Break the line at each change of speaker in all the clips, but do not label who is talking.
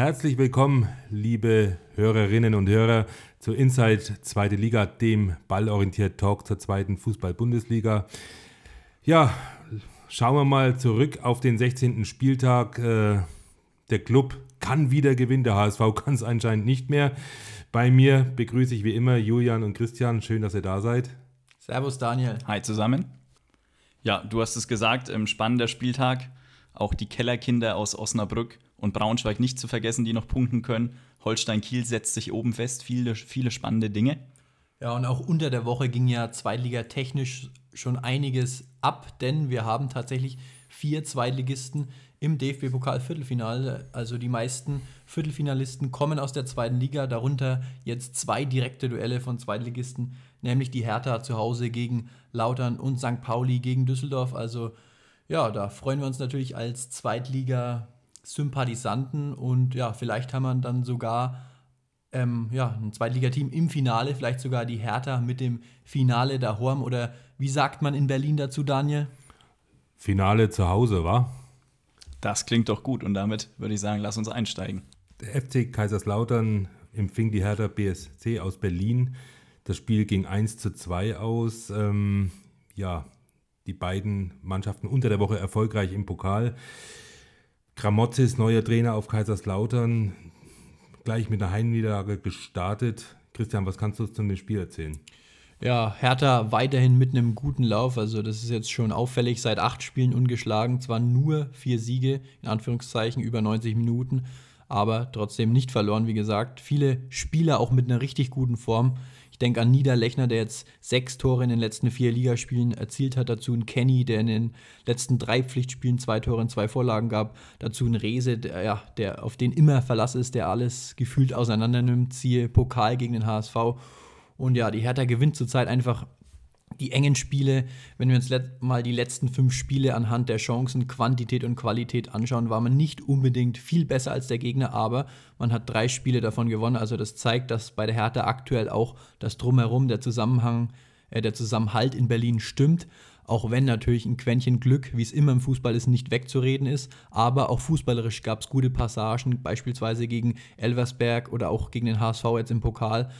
Herzlich willkommen, liebe Hörerinnen und Hörer, zu Inside Zweite Liga, dem ballorientiert Talk zur zweiten Fußball-Bundesliga. Ja, schauen wir mal zurück auf den 16. Spieltag. Äh, der Club kann wieder gewinnen, der HSV kann es anscheinend nicht mehr. Bei mir begrüße ich wie immer Julian und Christian. Schön, dass ihr da seid.
Servus Daniel.
Hi zusammen. Ja, du hast es gesagt, ähm, spannender Spieltag. Auch die Kellerkinder aus Osnabrück und Braunschweig nicht zu vergessen, die noch punkten können. Holstein Kiel setzt sich oben fest, viele, viele spannende Dinge.
Ja, und auch unter der Woche ging ja Zweitliga technisch schon einiges ab, denn wir haben tatsächlich vier Zweitligisten im DFB-Pokal-Viertelfinale. Also die meisten Viertelfinalisten kommen aus der zweiten Liga, darunter jetzt zwei direkte Duelle von Zweitligisten, nämlich die Hertha zu Hause gegen Lautern und St. Pauli gegen Düsseldorf. Also ja, da freuen wir uns natürlich als Zweitliga Sympathisanten und ja, vielleicht haben wir dann sogar ähm, ja, ein Zweitligateam im Finale, vielleicht sogar die Hertha mit dem Finale der Horm oder wie sagt man in Berlin dazu, Daniel?
Finale zu Hause, war?
Das klingt doch gut und damit würde ich sagen, lass uns einsteigen.
Der FC Kaiserslautern empfing die Hertha BSC aus Berlin. Das Spiel ging 1 zu 2 aus. Ähm, ja, die beiden Mannschaften unter der Woche erfolgreich im Pokal. Gramozis, neuer Trainer auf Kaiserslautern, gleich mit einer Heimniederlage gestartet. Christian, was kannst du uns zu dem Spiel erzählen?
Ja, Hertha weiterhin mit einem guten Lauf. Also, das ist jetzt schon auffällig. Seit acht Spielen ungeschlagen. Zwar nur vier Siege, in Anführungszeichen, über 90 Minuten, aber trotzdem nicht verloren, wie gesagt. Viele Spieler auch mit einer richtig guten Form denke an Niederlechner, der jetzt sechs Tore in den letzten vier Ligaspielen erzielt hat. Dazu ein Kenny, der in den letzten drei Pflichtspielen zwei Tore und zwei Vorlagen gab. Dazu ein Rese, der, ja, der auf den immer Verlass ist, der alles gefühlt auseinander nimmt. Siehe Pokal gegen den HSV. Und ja, die Hertha gewinnt zurzeit einfach die engen Spiele, wenn wir uns mal die letzten fünf Spiele anhand der Chancen, Quantität und Qualität anschauen, war man nicht unbedingt viel besser als der Gegner, aber man hat drei Spiele davon gewonnen. Also das zeigt, dass bei der Hertha aktuell auch das Drumherum, der Zusammenhang, äh, der Zusammenhalt in Berlin stimmt. Auch wenn natürlich ein Quäntchen Glück, wie es immer im Fußball ist, nicht wegzureden ist. Aber auch fußballerisch gab es gute Passagen, beispielsweise gegen Elversberg oder auch gegen den HSV jetzt im Pokal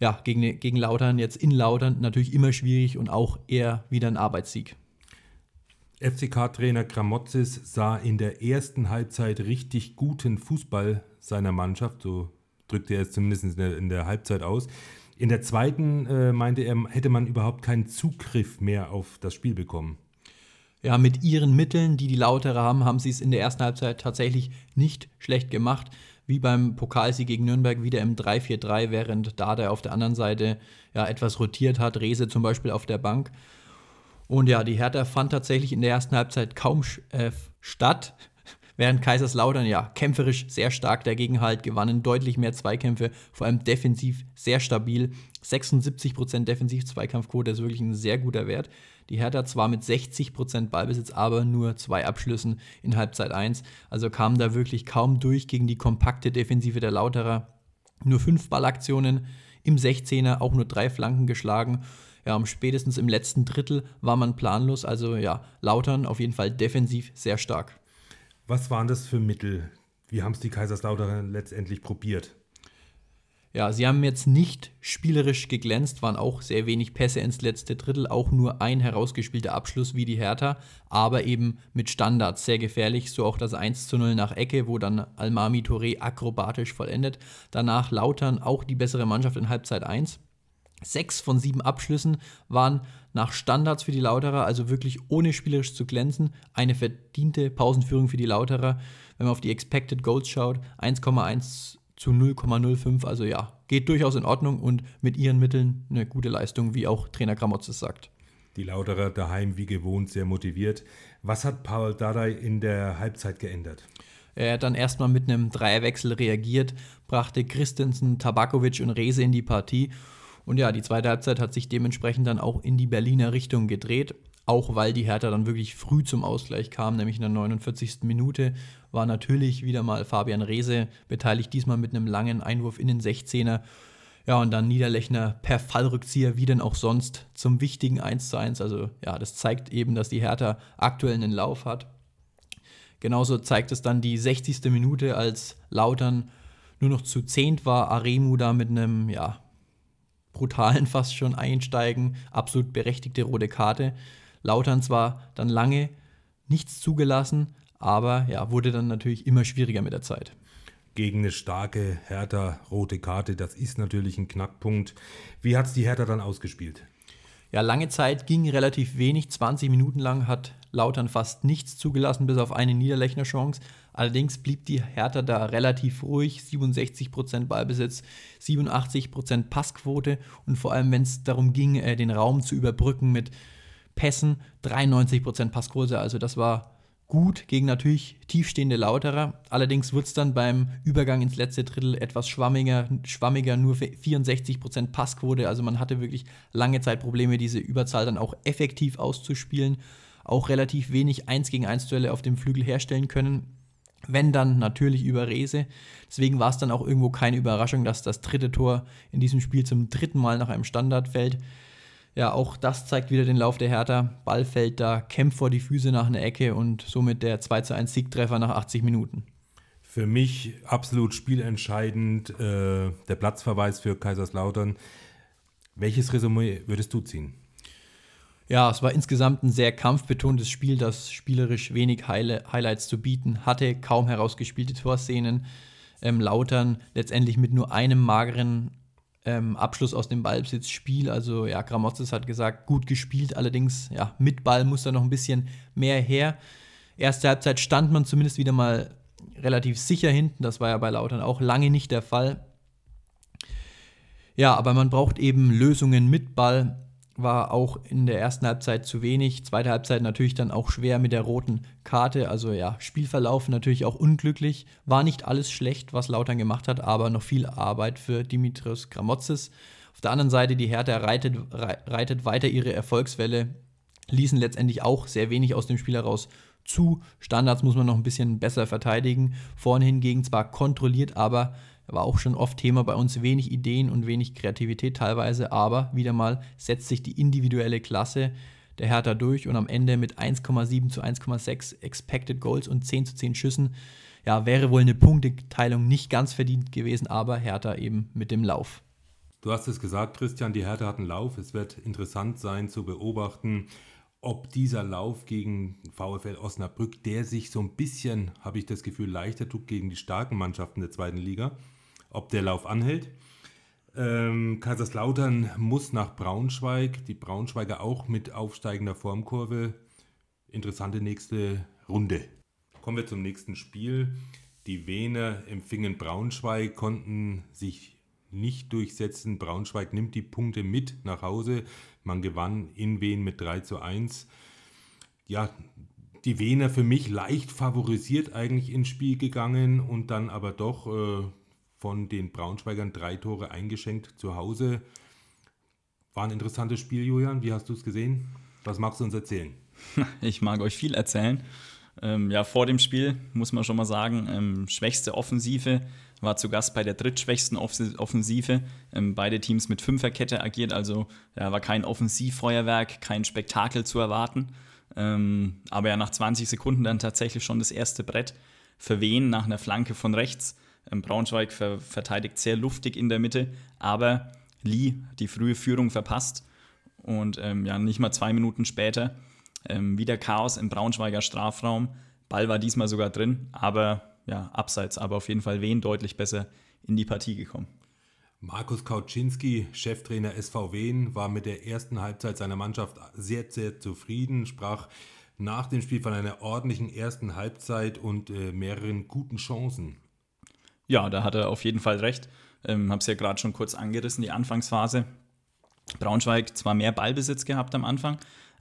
ja, gegen, gegen Lautern, jetzt in Lautern natürlich immer schwierig und auch eher wieder ein Arbeitssieg.
FCK-Trainer Kramotzis sah in der ersten Halbzeit richtig guten Fußball seiner Mannschaft, so drückte er es zumindest in der, in der Halbzeit aus. In der zweiten äh, meinte er, hätte man überhaupt keinen Zugriff mehr auf das Spiel bekommen.
Ja, mit ihren Mitteln, die die Lautere haben, haben sie es in der ersten Halbzeit tatsächlich nicht schlecht gemacht wie beim Pokalsieg gegen Nürnberg wieder im 3-4-3, während Dada auf der anderen Seite ja etwas rotiert hat, Rese zum Beispiel auf der Bank. Und ja, die Hertha fand tatsächlich in der ersten Halbzeit kaum äh, statt, während Kaiserslautern ja kämpferisch sehr stark dagegen halt gewannen, deutlich mehr Zweikämpfe, vor allem defensiv sehr stabil. 76% Defensiv-Zweikampfquote ist wirklich ein sehr guter Wert. Die Hertha zwar mit 60% Ballbesitz, aber nur zwei Abschlüssen in Halbzeit 1. Also kam da wirklich kaum durch gegen die kompakte Defensive der Lauterer. Nur fünf Ballaktionen im 16er, auch nur drei Flanken geschlagen. Ja, um spätestens im letzten Drittel war man planlos. Also ja, Lautern auf jeden Fall defensiv sehr stark.
Was waren das für Mittel? Wie haben es die Kaiserslautern letztendlich probiert?
Ja, sie haben jetzt nicht spielerisch geglänzt, waren auch sehr wenig Pässe ins letzte Drittel, auch nur ein herausgespielter Abschluss wie die Hertha, aber eben mit Standards sehr gefährlich, so auch das 1 zu 0 nach Ecke, wo dann Almami Touré akrobatisch vollendet. Danach Lautern auch die bessere Mannschaft in Halbzeit 1. Sechs von sieben Abschlüssen waren nach Standards für die Lauterer, also wirklich ohne spielerisch zu glänzen. Eine verdiente Pausenführung für die Lauterer. Wenn man auf die Expected Goals schaut, 1,1 zu 0,05. Also ja, geht durchaus in Ordnung und mit ihren Mitteln eine gute Leistung, wie auch Trainer Gramotzes sagt.
Die Lauterer daheim wie gewohnt sehr motiviert. Was hat Paul Dardai in der Halbzeit geändert?
Er hat dann erstmal mit einem Dreierwechsel reagiert, brachte Christensen, Tabakovic und Rese in die Partie. Und ja, die zweite Halbzeit hat sich dementsprechend dann auch in die Berliner Richtung gedreht. Auch weil die Hertha dann wirklich früh zum Ausgleich kam, nämlich in der 49. Minute war natürlich wieder mal Fabian Rehse beteiligt, diesmal mit einem langen Einwurf in den 16er. Ja, und dann Niederlechner per Fallrückzieher, wie denn auch sonst, zum wichtigen 1 zu 1. Also ja, das zeigt eben, dass die Hertha aktuell einen Lauf hat. Genauso zeigt es dann die 60. Minute, als Lautern nur noch zu zehnt war, Aremu da mit einem, ja, brutalen fast schon einsteigen, absolut berechtigte rote Karte. Lautern zwar dann lange nichts zugelassen, aber ja, wurde dann natürlich immer schwieriger mit der Zeit.
Gegen eine starke Hertha rote Karte, das ist natürlich ein Knackpunkt. Wie hat es die Hertha dann ausgespielt?
Ja, lange Zeit ging relativ wenig. 20 Minuten lang hat Lautern fast nichts zugelassen, bis auf eine Niederlechner Chance. Allerdings blieb die Hertha da relativ ruhig. 67% Ballbesitz, 87% Passquote und vor allem, wenn es darum ging, äh, den Raum zu überbrücken mit Pässen, 93% Passquote. Also das war gut gegen natürlich tiefstehende Lauterer. Allerdings wird es dann beim Übergang ins letzte Drittel etwas schwammiger, schwammiger, nur 64% Passquote. Also man hatte wirklich lange Zeit Probleme, diese Überzahl dann auch effektiv auszuspielen. Auch relativ wenig 1 gegen 1 Duelle auf dem Flügel herstellen können. Wenn dann natürlich über Rese. Deswegen war es dann auch irgendwo keine Überraschung, dass das dritte Tor in diesem Spiel zum dritten Mal nach einem Standard fällt ja, auch das zeigt wieder den Lauf der Hertha. Ball fällt da, kämpft vor die Füße nach einer Ecke und somit der 2 zu 1 Siegtreffer nach 80 Minuten.
Für mich absolut spielentscheidend äh, der Platzverweis für Kaiserslautern. Welches Resümee würdest du ziehen?
Ja, es war insgesamt ein sehr kampfbetontes Spiel, das spielerisch wenig Highlights zu bieten hatte, kaum herausgespielte Torszenen. Ähm, Lautern letztendlich mit nur einem mageren ähm, Abschluss aus dem Ballbesitzspiel. Also ja, Gramotzes hat gesagt, gut gespielt, allerdings ja, mit Ball muss da noch ein bisschen mehr her. Erste Halbzeit stand man zumindest wieder mal relativ sicher hinten. Das war ja bei Lautern auch lange nicht der Fall. Ja, aber man braucht eben Lösungen mit Ball war auch in der ersten Halbzeit zu wenig. Zweite Halbzeit natürlich dann auch schwer mit der roten Karte. Also ja, Spielverlauf natürlich auch unglücklich. War nicht alles schlecht, was Lautern gemacht hat, aber noch viel Arbeit für Dimitrios Gramotzes. Auf der anderen Seite, die Hertha reitet, reitet weiter ihre Erfolgswelle, ließen letztendlich auch sehr wenig aus dem Spiel heraus zu. Standards muss man noch ein bisschen besser verteidigen. Vorne hingegen zwar kontrolliert, aber war auch schon oft Thema bei uns, wenig Ideen und wenig Kreativität teilweise, aber wieder mal setzt sich die individuelle Klasse der Hertha durch und am Ende mit 1,7 zu 1,6 Expected Goals und 10 zu 10 Schüssen, ja, wäre wohl eine Punkteteilung nicht ganz verdient gewesen, aber Hertha eben mit dem Lauf.
Du hast es gesagt, Christian, die Hertha hat einen Lauf. Es wird interessant sein zu beobachten, ob dieser Lauf gegen VfL Osnabrück, der sich so ein bisschen, habe ich das Gefühl, leichter tut gegen die starken Mannschaften der zweiten Liga, ob der Lauf anhält. Ähm, Kaiserslautern muss nach Braunschweig, die Braunschweiger auch mit aufsteigender Formkurve. Interessante nächste Runde. Kommen wir zum nächsten Spiel. Die Wiener empfingen Braunschweig, konnten sich nicht durchsetzen. Braunschweig nimmt die Punkte mit nach Hause. Man gewann in Wien mit 3 zu 1. Ja, die Wiener für mich leicht favorisiert eigentlich ins Spiel gegangen und dann aber doch äh, von den Braunschweigern drei Tore eingeschenkt zu Hause. War ein interessantes Spiel, Julian. Wie hast du es gesehen? Was magst du uns erzählen?
Ich mag euch viel erzählen. Ähm, ja, vor dem Spiel muss man schon mal sagen, ähm, schwächste Offensive war zu Gast bei der drittschwächsten Offensive. Ähm, beide Teams mit Fünferkette agiert, also ja, war kein Offensivfeuerwerk, kein Spektakel zu erwarten. Ähm, aber ja, nach 20 Sekunden dann tatsächlich schon das erste Brett für Wen nach einer Flanke von rechts. Ähm, Braunschweig ver verteidigt sehr luftig in der Mitte, aber Lee die frühe Führung verpasst. Und ähm, ja, nicht mal zwei Minuten später ähm, wieder Chaos im Braunschweiger Strafraum. Ball war diesmal sogar drin, aber ja, abseits, aber auf jeden Fall wen deutlich besser in die Partie gekommen.
Markus Kauczynski, Cheftrainer SV Wien, war mit der ersten Halbzeit seiner Mannschaft sehr, sehr zufrieden, sprach nach dem Spiel von einer ordentlichen ersten Halbzeit und äh, mehreren guten Chancen.
Ja, da hat er auf jeden Fall recht. Ähm, Habe es ja gerade schon kurz angerissen, die Anfangsphase. Braunschweig zwar mehr Ballbesitz gehabt am Anfang,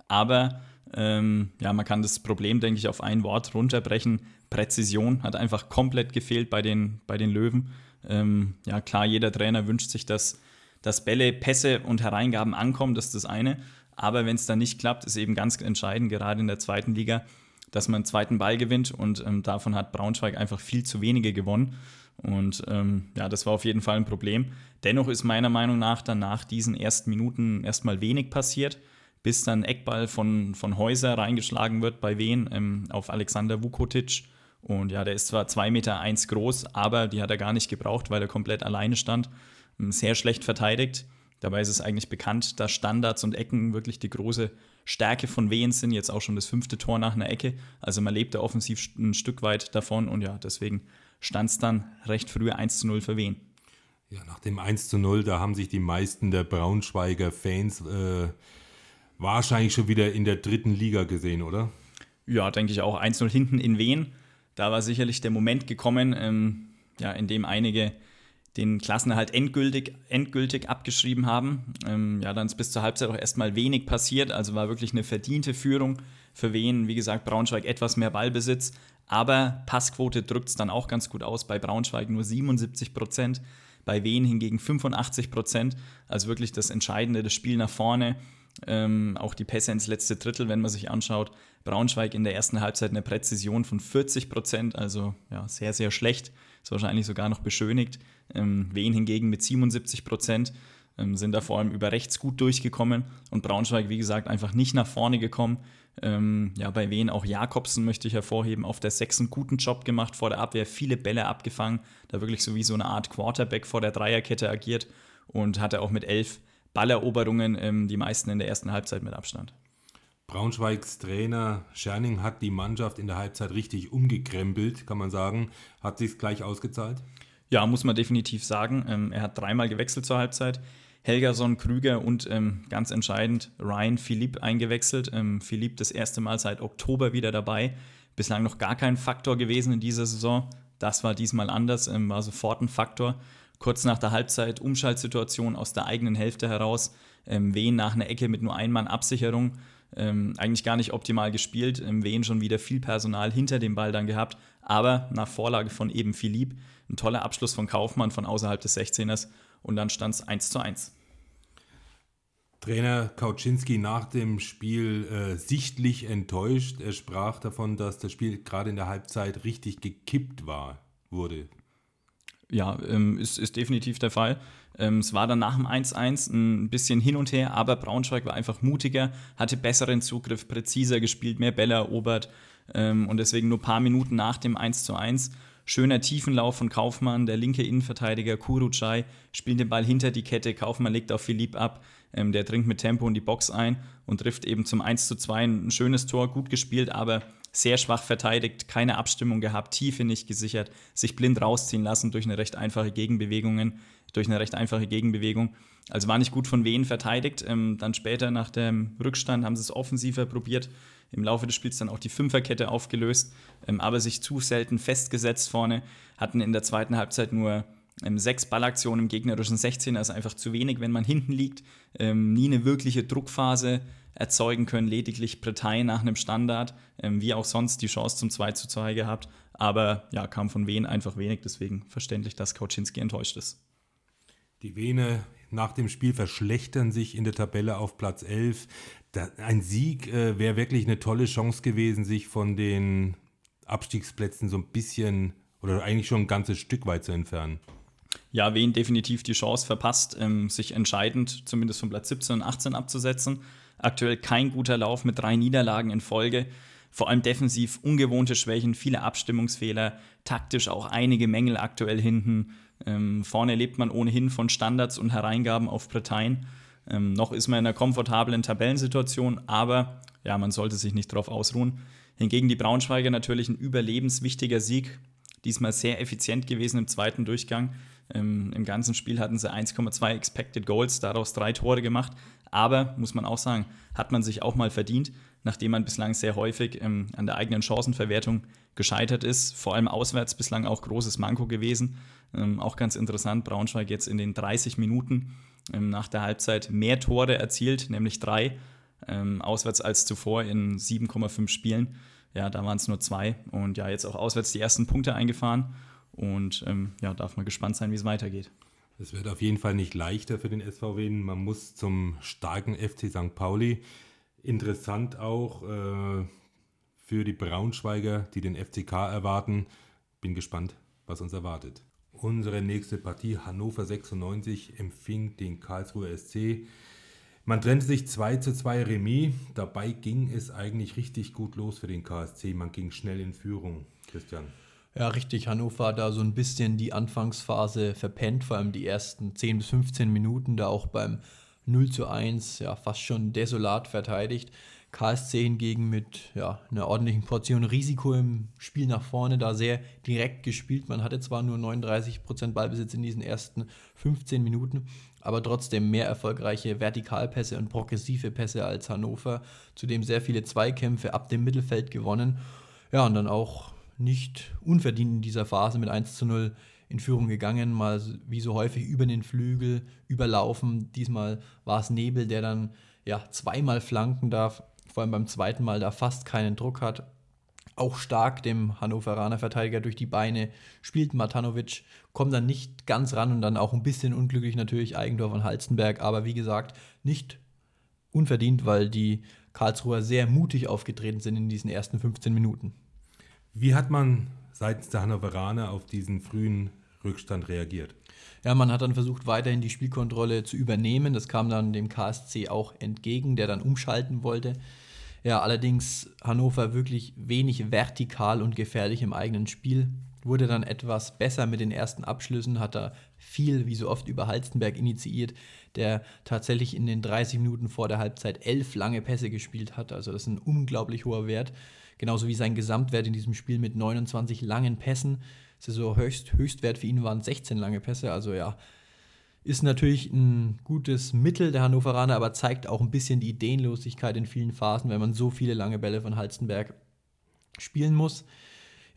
aber ähm, ja, man kann das Problem, denke ich, auf ein Wort runterbrechen. Präzision hat einfach komplett gefehlt bei den, bei den Löwen. Ähm, ja, klar, jeder Trainer wünscht sich, dass, dass Bälle, Pässe und Hereingaben ankommen, das ist das eine. Aber wenn es dann nicht klappt, ist eben ganz entscheidend, gerade in der zweiten Liga, dass man einen zweiten Ball gewinnt und ähm, davon hat Braunschweig einfach viel zu wenige gewonnen. Und ähm, ja, das war auf jeden Fall ein Problem. Dennoch ist meiner Meinung nach dann nach diesen ersten Minuten erstmal wenig passiert. bis dann Eckball von, von Häuser reingeschlagen wird bei Wien ähm, auf Alexander Vukotic. Und ja, der ist zwar 2,1 Meter eins groß, aber die hat er gar nicht gebraucht, weil er komplett alleine stand. Ähm, sehr schlecht verteidigt. Dabei ist es eigentlich bekannt, dass Standards und Ecken wirklich die große Stärke von Wien sind. Jetzt auch schon das fünfte Tor nach einer Ecke. Also man lebt da offensiv ein Stück weit davon und ja, deswegen stand es dann recht früh 1 zu 0 für Wien.
Ja, nach dem 1 zu 0, da haben sich die meisten der Braunschweiger Fans äh, wahrscheinlich schon wieder in der dritten Liga gesehen, oder?
Ja, denke ich auch. 1-0 hinten in Wien. Da war sicherlich der Moment gekommen, ähm, ja, in dem einige den Klassenerhalt endgültig, endgültig abgeschrieben haben. Ähm, ja, dann ist bis zur Halbzeit auch erstmal wenig passiert, also war wirklich eine verdiente Führung für Wien. Wie gesagt, Braunschweig etwas mehr Ballbesitz, aber Passquote drückt es dann auch ganz gut aus. Bei Braunschweig nur 77 Prozent, bei Wien hingegen 85 Prozent. Also wirklich das Entscheidende, das Spiel nach vorne. Ähm, auch die Pässe ins letzte Drittel, wenn man sich anschaut. Braunschweig in der ersten Halbzeit eine Präzision von 40 Prozent, also ja, sehr, sehr schlecht. Ist wahrscheinlich sogar noch beschönigt. Ähm, Wien hingegen mit 77 Prozent ähm, sind da vor allem über rechts gut durchgekommen und Braunschweig, wie gesagt, einfach nicht nach vorne gekommen. Ähm, ja, bei Wien auch Jakobsen möchte ich hervorheben, auf der 6 einen guten Job gemacht vor der Abwehr, viele Bälle abgefangen, da wirklich so wie so eine Art Quarterback vor der Dreierkette agiert und hatte auch mit elf Balleroberungen ähm, die meisten in der ersten Halbzeit mit Abstand.
Braunschweigs Trainer Scherning hat die Mannschaft in der Halbzeit richtig umgekrempelt, kann man sagen. Hat sich gleich ausgezahlt?
Ja, muss man definitiv sagen. Ähm, er hat dreimal gewechselt zur Halbzeit. Helgerson, Krüger und ähm, ganz entscheidend Ryan Philipp eingewechselt. Ähm, Philipp das erste Mal seit Oktober wieder dabei. Bislang noch gar kein Faktor gewesen in dieser Saison. Das war diesmal anders, ähm, war sofort ein Faktor. Kurz nach der Halbzeit Umschaltsituation aus der eigenen Hälfte heraus. Ähm, Wehen nach einer Ecke mit nur Einmann Absicherung ähm, eigentlich gar nicht optimal gespielt. Im Wehen schon wieder viel Personal hinter dem Ball dann gehabt. Aber nach Vorlage von eben Philipp, ein toller Abschluss von Kaufmann von außerhalb des 16ers und dann stand es 1 zu 1.
Trainer Kauczynski nach dem Spiel äh, sichtlich enttäuscht. Er sprach davon, dass das Spiel gerade in der Halbzeit richtig gekippt war, wurde.
Ja, ähm, ist, ist definitiv der Fall. Ähm, es war dann nach dem 1-1 ein bisschen hin und her, aber Braunschweig war einfach mutiger, hatte besseren Zugriff, präziser gespielt, mehr Bälle erobert ähm, und deswegen nur ein paar Minuten nach dem 1-1 Schöner Tiefenlauf von Kaufmann, der linke Innenverteidiger Kurucay spielt den Ball hinter die Kette. Kaufmann legt auf Philipp ab, ähm, der dringt mit Tempo in die Box ein und trifft eben zum 1 zu 2 ein schönes Tor, gut gespielt, aber sehr schwach verteidigt, keine Abstimmung gehabt, Tiefe nicht gesichert, sich blind rausziehen lassen durch eine recht einfache Gegenbewegungen durch eine recht einfache Gegenbewegung. Also war nicht gut von Wehen verteidigt. Ähm, dann später nach dem Rückstand haben sie es offensiver probiert. Im Laufe des Spiels dann auch die Fünferkette aufgelöst, ähm, aber sich zu selten festgesetzt vorne. Hatten in der zweiten Halbzeit nur ähm, sechs Ballaktionen im gegnerischen 16, also einfach zu wenig, wenn man hinten liegt. Ähm, nie eine wirkliche Druckphase erzeugen können, lediglich Bretagne nach einem Standard, ähm, wie auch sonst die Chance zum 2 zu 2 gehabt. Aber ja, kam von Wehen einfach wenig, deswegen verständlich, dass Kauczynski enttäuscht ist.
Die Vene nach dem Spiel verschlechtern sich in der Tabelle auf Platz 11. Da, ein Sieg äh, wäre wirklich eine tolle Chance gewesen, sich von den Abstiegsplätzen so ein bisschen oder eigentlich schon ein ganzes Stück weit zu entfernen.
Ja, Wien definitiv die Chance verpasst, ähm, sich entscheidend zumindest von Platz 17 und 18 abzusetzen. Aktuell kein guter Lauf mit drei Niederlagen in Folge. Vor allem defensiv ungewohnte Schwächen, viele Abstimmungsfehler, taktisch auch einige Mängel aktuell hinten. Ähm, vorne lebt man ohnehin von Standards und Hereingaben auf Bretagne. Ähm, noch ist man in einer komfortablen Tabellensituation, aber ja, man sollte sich nicht darauf ausruhen. Hingegen die Braunschweiger natürlich ein überlebenswichtiger Sieg. Diesmal sehr effizient gewesen im zweiten Durchgang. Ähm, Im ganzen Spiel hatten sie 1,2 Expected Goals, daraus drei Tore gemacht. Aber, muss man auch sagen, hat man sich auch mal verdient, nachdem man bislang sehr häufig ähm, an der eigenen Chancenverwertung gescheitert ist. Vor allem auswärts bislang auch großes Manko gewesen. Ähm, auch ganz interessant, Braunschweig jetzt in den 30 Minuten ähm, nach der Halbzeit mehr Tore erzielt, nämlich drei, ähm, auswärts als zuvor in 7,5 Spielen. Ja, da waren es nur zwei und ja, jetzt auch auswärts die ersten Punkte eingefahren und ähm, ja, darf man gespannt sein, wie es weitergeht.
Es wird auf jeden Fall nicht leichter für den SVW. Man muss zum starken FC St. Pauli. Interessant auch äh, für die Braunschweiger, die den FCK erwarten. Bin gespannt, was uns erwartet. Unsere nächste Partie Hannover 96 empfing den Karlsruher SC. Man trennte sich 2 zu 2 Remis. Dabei ging es eigentlich richtig gut los für den KSC. Man ging schnell in Führung, Christian.
Ja, richtig. Hannover hat da so ein bisschen die Anfangsphase verpennt, vor allem die ersten 10 bis 15 Minuten, da auch beim 0 zu 1 ja fast schon desolat verteidigt. KSC hingegen mit ja, einer ordentlichen Portion Risiko im Spiel nach vorne, da sehr direkt gespielt. Man hatte zwar nur 39% Ballbesitz in diesen ersten 15 Minuten, aber trotzdem mehr erfolgreiche Vertikalpässe und progressive Pässe als Hannover. Zudem sehr viele Zweikämpfe ab dem Mittelfeld gewonnen. Ja, und dann auch nicht unverdient in dieser Phase mit 1 zu 0 in Führung gegangen, mal wie so häufig über den Flügel überlaufen. Diesmal war es Nebel, der dann ja zweimal flanken darf, vor allem beim zweiten Mal da fast keinen Druck hat. Auch stark dem Hannoveraner Verteidiger durch die Beine spielt Matanovic, kommt dann nicht ganz ran und dann auch ein bisschen unglücklich natürlich Eigendorf und Halstenberg, aber wie gesagt, nicht unverdient, weil die Karlsruher sehr mutig aufgetreten sind in diesen ersten 15 Minuten.
Wie hat man seitens der Hannoveraner auf diesen frühen Rückstand reagiert?
Ja, man hat dann versucht, weiterhin die Spielkontrolle zu übernehmen. Das kam dann dem KSC auch entgegen, der dann umschalten wollte. Ja, allerdings Hannover wirklich wenig vertikal und gefährlich im eigenen Spiel. Wurde dann etwas besser mit den ersten Abschlüssen, hat da viel, wie so oft, über Halstenberg initiiert, der tatsächlich in den 30 Minuten vor der Halbzeit elf lange Pässe gespielt hat. Also das ist ein unglaublich hoher Wert. Genauso wie sein Gesamtwert in diesem Spiel mit 29 langen Pässen. So höchst, Höchstwert für ihn waren 16 lange Pässe. Also ja, ist natürlich ein gutes Mittel der Hannoveraner, aber zeigt auch ein bisschen die Ideenlosigkeit in vielen Phasen, wenn man so viele lange Bälle von Halstenberg spielen muss.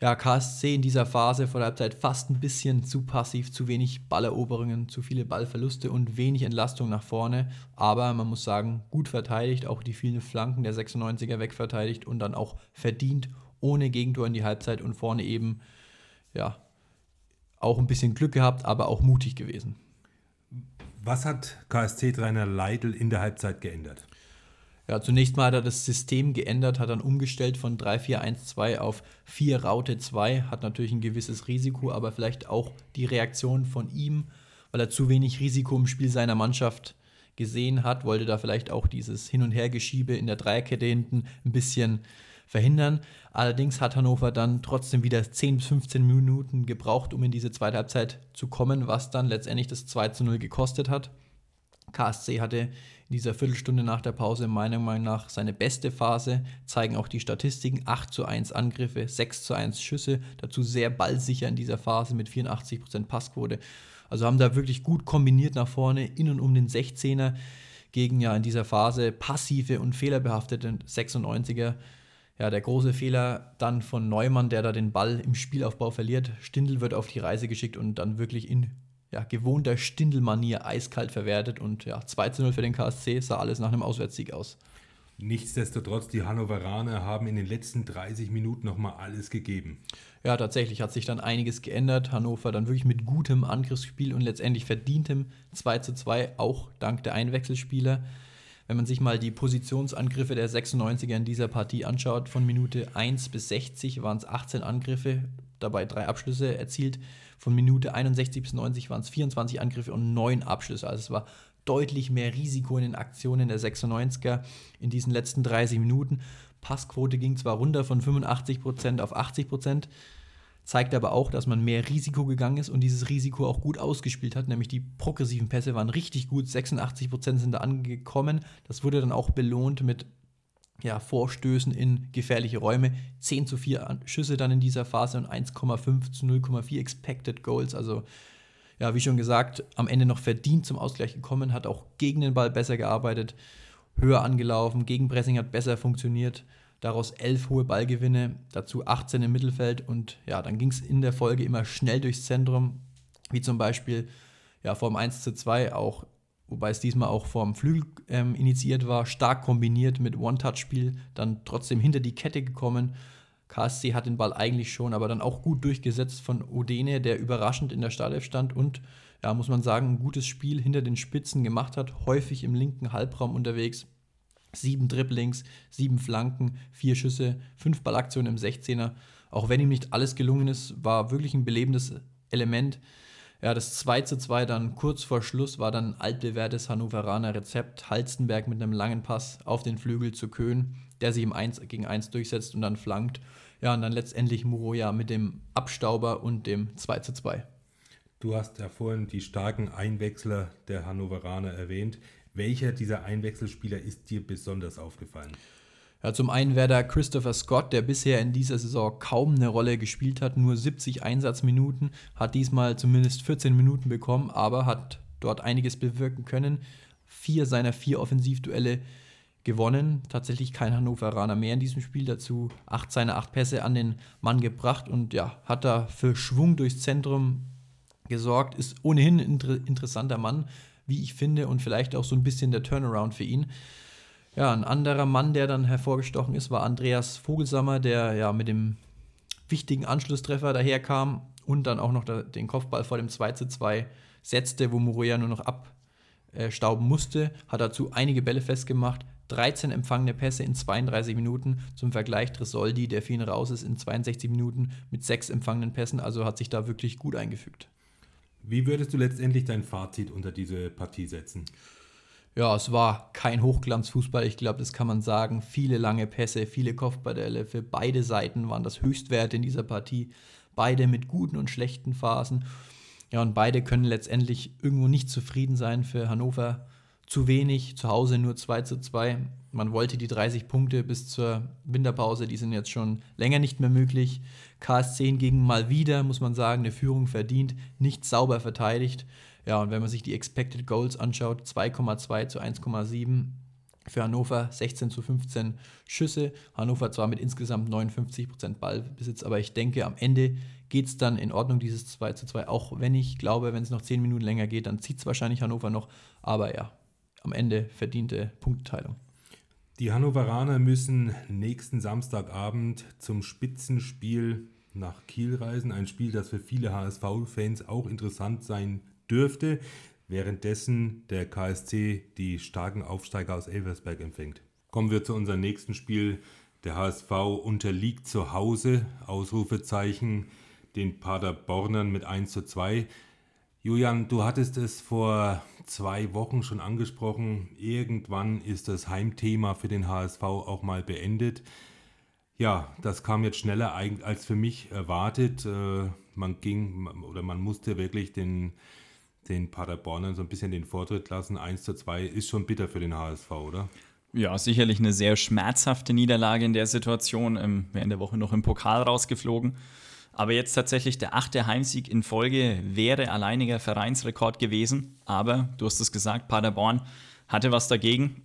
Ja, KSC in dieser Phase vor der Halbzeit fast ein bisschen zu passiv, zu wenig Balleroberungen, zu viele Ballverluste und wenig Entlastung nach vorne. Aber man muss sagen, gut verteidigt, auch die vielen Flanken der 96er wegverteidigt und dann auch verdient, ohne Gegentor in die Halbzeit und vorne eben, ja, auch ein bisschen Glück gehabt, aber auch mutig gewesen.
Was hat KSC-Trainer Leidl in der Halbzeit geändert?
Ja, zunächst mal hat er das System geändert, hat dann umgestellt von 3-4-1-2 auf 4 Raute 2, hat natürlich ein gewisses Risiko, aber vielleicht auch die Reaktion von ihm, weil er zu wenig Risiko im Spiel seiner Mannschaft gesehen hat, wollte da vielleicht auch dieses Hin- und Hergeschiebe in der Dreierkette hinten ein bisschen verhindern. Allerdings hat Hannover dann trotzdem wieder 10 bis 15 Minuten gebraucht, um in diese zweite Halbzeit zu kommen, was dann letztendlich das 2 zu 0 gekostet hat. KSC hatte dieser Viertelstunde nach der Pause meiner Meinung nach seine beste Phase, zeigen auch die Statistiken. 8 zu 1 Angriffe, 6 zu 1 Schüsse, dazu sehr ballsicher in dieser Phase mit 84% Passquote. Also haben da wirklich gut kombiniert nach vorne, in und um den 16er gegen ja in dieser Phase passive und fehlerbehaftete 96er. Ja, der große Fehler dann von Neumann, der da den Ball im Spielaufbau verliert. Stindl wird auf die Reise geschickt und dann wirklich in ja, gewohnter Stindelmanier eiskalt verwertet und ja, 2 zu 0 für den KSC sah alles nach einem Auswärtssieg aus.
Nichtsdestotrotz, die Hannoveraner haben in den letzten 30 Minuten nochmal alles gegeben.
Ja, tatsächlich hat sich dann einiges geändert. Hannover dann wirklich mit gutem Angriffsspiel und letztendlich verdientem 2 zu 2, auch dank der Einwechselspieler. Wenn man sich mal die Positionsangriffe der 96er in dieser Partie anschaut, von Minute 1 bis 60 waren es 18 Angriffe, dabei drei Abschlüsse erzielt. Von Minute 61 bis 90 waren es 24 Angriffe und neun Abschlüsse. Also es war deutlich mehr Risiko in den Aktionen der 96er in diesen letzten 30 Minuten. Passquote ging zwar runter von 85% auf 80%, zeigt aber auch, dass man mehr Risiko gegangen ist und dieses Risiko auch gut ausgespielt hat, nämlich die progressiven Pässe waren richtig gut, 86% sind da angekommen. Das wurde dann auch belohnt mit ja, Vorstößen in gefährliche Räume. 10 zu 4 Schüsse dann in dieser Phase und 1,5 zu 0,4 Expected Goals. Also, ja, wie schon gesagt, am Ende noch verdient zum Ausgleich gekommen, hat auch gegen den Ball besser gearbeitet, höher angelaufen, Gegenpressing hat besser funktioniert. Daraus 11 hohe Ballgewinne, dazu 18 im Mittelfeld und ja, dann ging es in der Folge immer schnell durchs Zentrum, wie zum Beispiel ja, vor dem 1 zu 2 auch wobei es diesmal auch vom Flügel ähm, initiiert war, stark kombiniert mit One-Touch-Spiel, dann trotzdem hinter die Kette gekommen. KSC hat den Ball eigentlich schon, aber dann auch gut durchgesetzt von Odene, der überraschend in der Startelf stand und, ja, muss man sagen, ein gutes Spiel hinter den Spitzen gemacht hat, häufig im linken Halbraum unterwegs. Sieben Dribblings, sieben Flanken, vier Schüsse, fünf Ballaktionen im 16er. Auch wenn ihm nicht alles gelungen ist, war wirklich ein belebendes Element Ja, das 2 zu 2 dann kurz vor Schluss war dann altbewährtes Hannoveraner Rezept. Halstenberg mit einem langen Pass auf den Flügel zu Köhn, der sich im 1 gegen 1 durchsetzt und dann flankt. Ja, und dann letztendlich Muroya mit dem Abstauber und dem 2 zu 2.
Du hast ja vorhin die starken Einwechsler der Hannoveraner erwähnt. Welcher dieser Einwechselspieler ist dir besonders aufgefallen?
Ja, zum einen wäre da Christopher Scott, der bisher in dieser Saison kaum eine Rolle gespielt hat, nur 70 Einsatzminuten, hat diesmal zumindest 14 Minuten bekommen, aber hat dort einiges bewirken können. Vier seiner vier Offensivduelle gewonnen, tatsächlich kein Hannoveraner mehr in diesem Spiel, dazu acht seiner acht Pässe an den Mann gebracht und ja, hat da für Schwung durchs Zentrum gesorgt, ist ohnehin ein inter interessanter Mann, wie ich finde, und vielleicht auch so ein bisschen der Turnaround für ihn. Ja, ein anderer Mann, der dann hervorgestochen ist, war Andreas Vogelsammer, der ja mit dem wichtigen Anschlusstreffer daherkam und dann auch noch den Kopfball vor dem 2 zu 2 setzte, wo Muroya nur noch abstauben musste, hat dazu einige Bälle festgemacht, 13 empfangene Pässe in 32 Minuten. Zum Vergleich Tresoldi, der ihn raus ist, in 62 Minuten mit sechs empfangenen Pässen, also hat sich da wirklich gut eingefügt.
Wie würdest du letztendlich dein Fazit unter diese Partie setzen?
Ja, es war kein Hochglanzfußball, ich glaube, das kann man sagen. Viele lange Pässe, viele Kopfbälle für beide Seiten waren das Höchstwert in dieser Partie. Beide mit guten und schlechten Phasen. Ja, und beide können letztendlich irgendwo nicht zufrieden sein für Hannover. Zu wenig, zu Hause nur 2 zu 2. Man wollte die 30 Punkte bis zur Winterpause, die sind jetzt schon länger nicht mehr möglich. KS10 hingegen mal wieder, muss man sagen, eine Führung verdient, nicht sauber verteidigt. Ja, und wenn man sich die Expected Goals anschaut, 2,2 zu 1,7 für Hannover, 16 zu 15 Schüsse. Hannover zwar mit insgesamt 59% Ballbesitz, aber ich denke, am Ende geht es dann in Ordnung, dieses 2 zu 2. Auch wenn ich glaube, wenn es noch 10 Minuten länger geht, dann zieht es wahrscheinlich Hannover noch. Aber ja, am Ende verdiente Punkteteilung.
Die Hannoveraner müssen nächsten Samstagabend zum Spitzenspiel nach Kiel reisen. Ein Spiel, das für viele HSV-Fans auch interessant sein dürfte, währenddessen der KSC die starken Aufsteiger aus Elversberg empfängt. Kommen wir zu unserem nächsten Spiel. Der HSV unterliegt zu Hause, Ausrufezeichen, den Paderbornern mit 1 zu 2. Julian, du hattest es vor zwei Wochen schon angesprochen. Irgendwann ist das Heimthema für den HSV auch mal beendet. Ja, das kam jetzt schneller als für mich erwartet. Äh, man ging oder man musste wirklich den den Paderbornern so ein bisschen den Vortritt lassen. 1 zu 2 ist schon bitter für den HSV, oder?
Ja, sicherlich eine sehr schmerzhafte Niederlage in der Situation. Ähm, in der Woche noch im Pokal rausgeflogen. Aber jetzt tatsächlich der achte Heimsieg in Folge wäre alleiniger Vereinsrekord gewesen. Aber du hast es gesagt, Paderborn hatte was dagegen.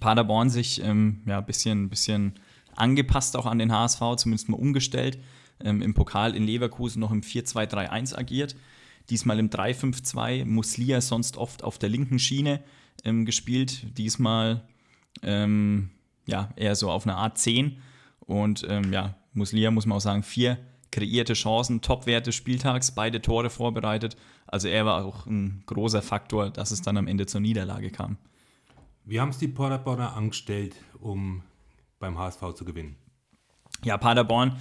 Paderborn sich ähm, ja, ein bisschen, bisschen angepasst auch an den HSV, zumindest mal umgestellt. Ähm, Im Pokal in Leverkusen noch im 4-2-3-1 agiert diesmal im 3-5-2. Muslia sonst oft auf der linken Schiene ähm, gespielt, diesmal ähm, ja, eher so auf einer Art 10. Und ähm, ja, Muslia muss man auch sagen, vier kreierte Chancen, Topwert des Spieltags, beide Tore vorbereitet. Also er war auch ein großer Faktor, dass es dann am Ende zur Niederlage kam.
Wie haben es die Paderborner angestellt, um beim HSV zu gewinnen?
Ja, Paderborn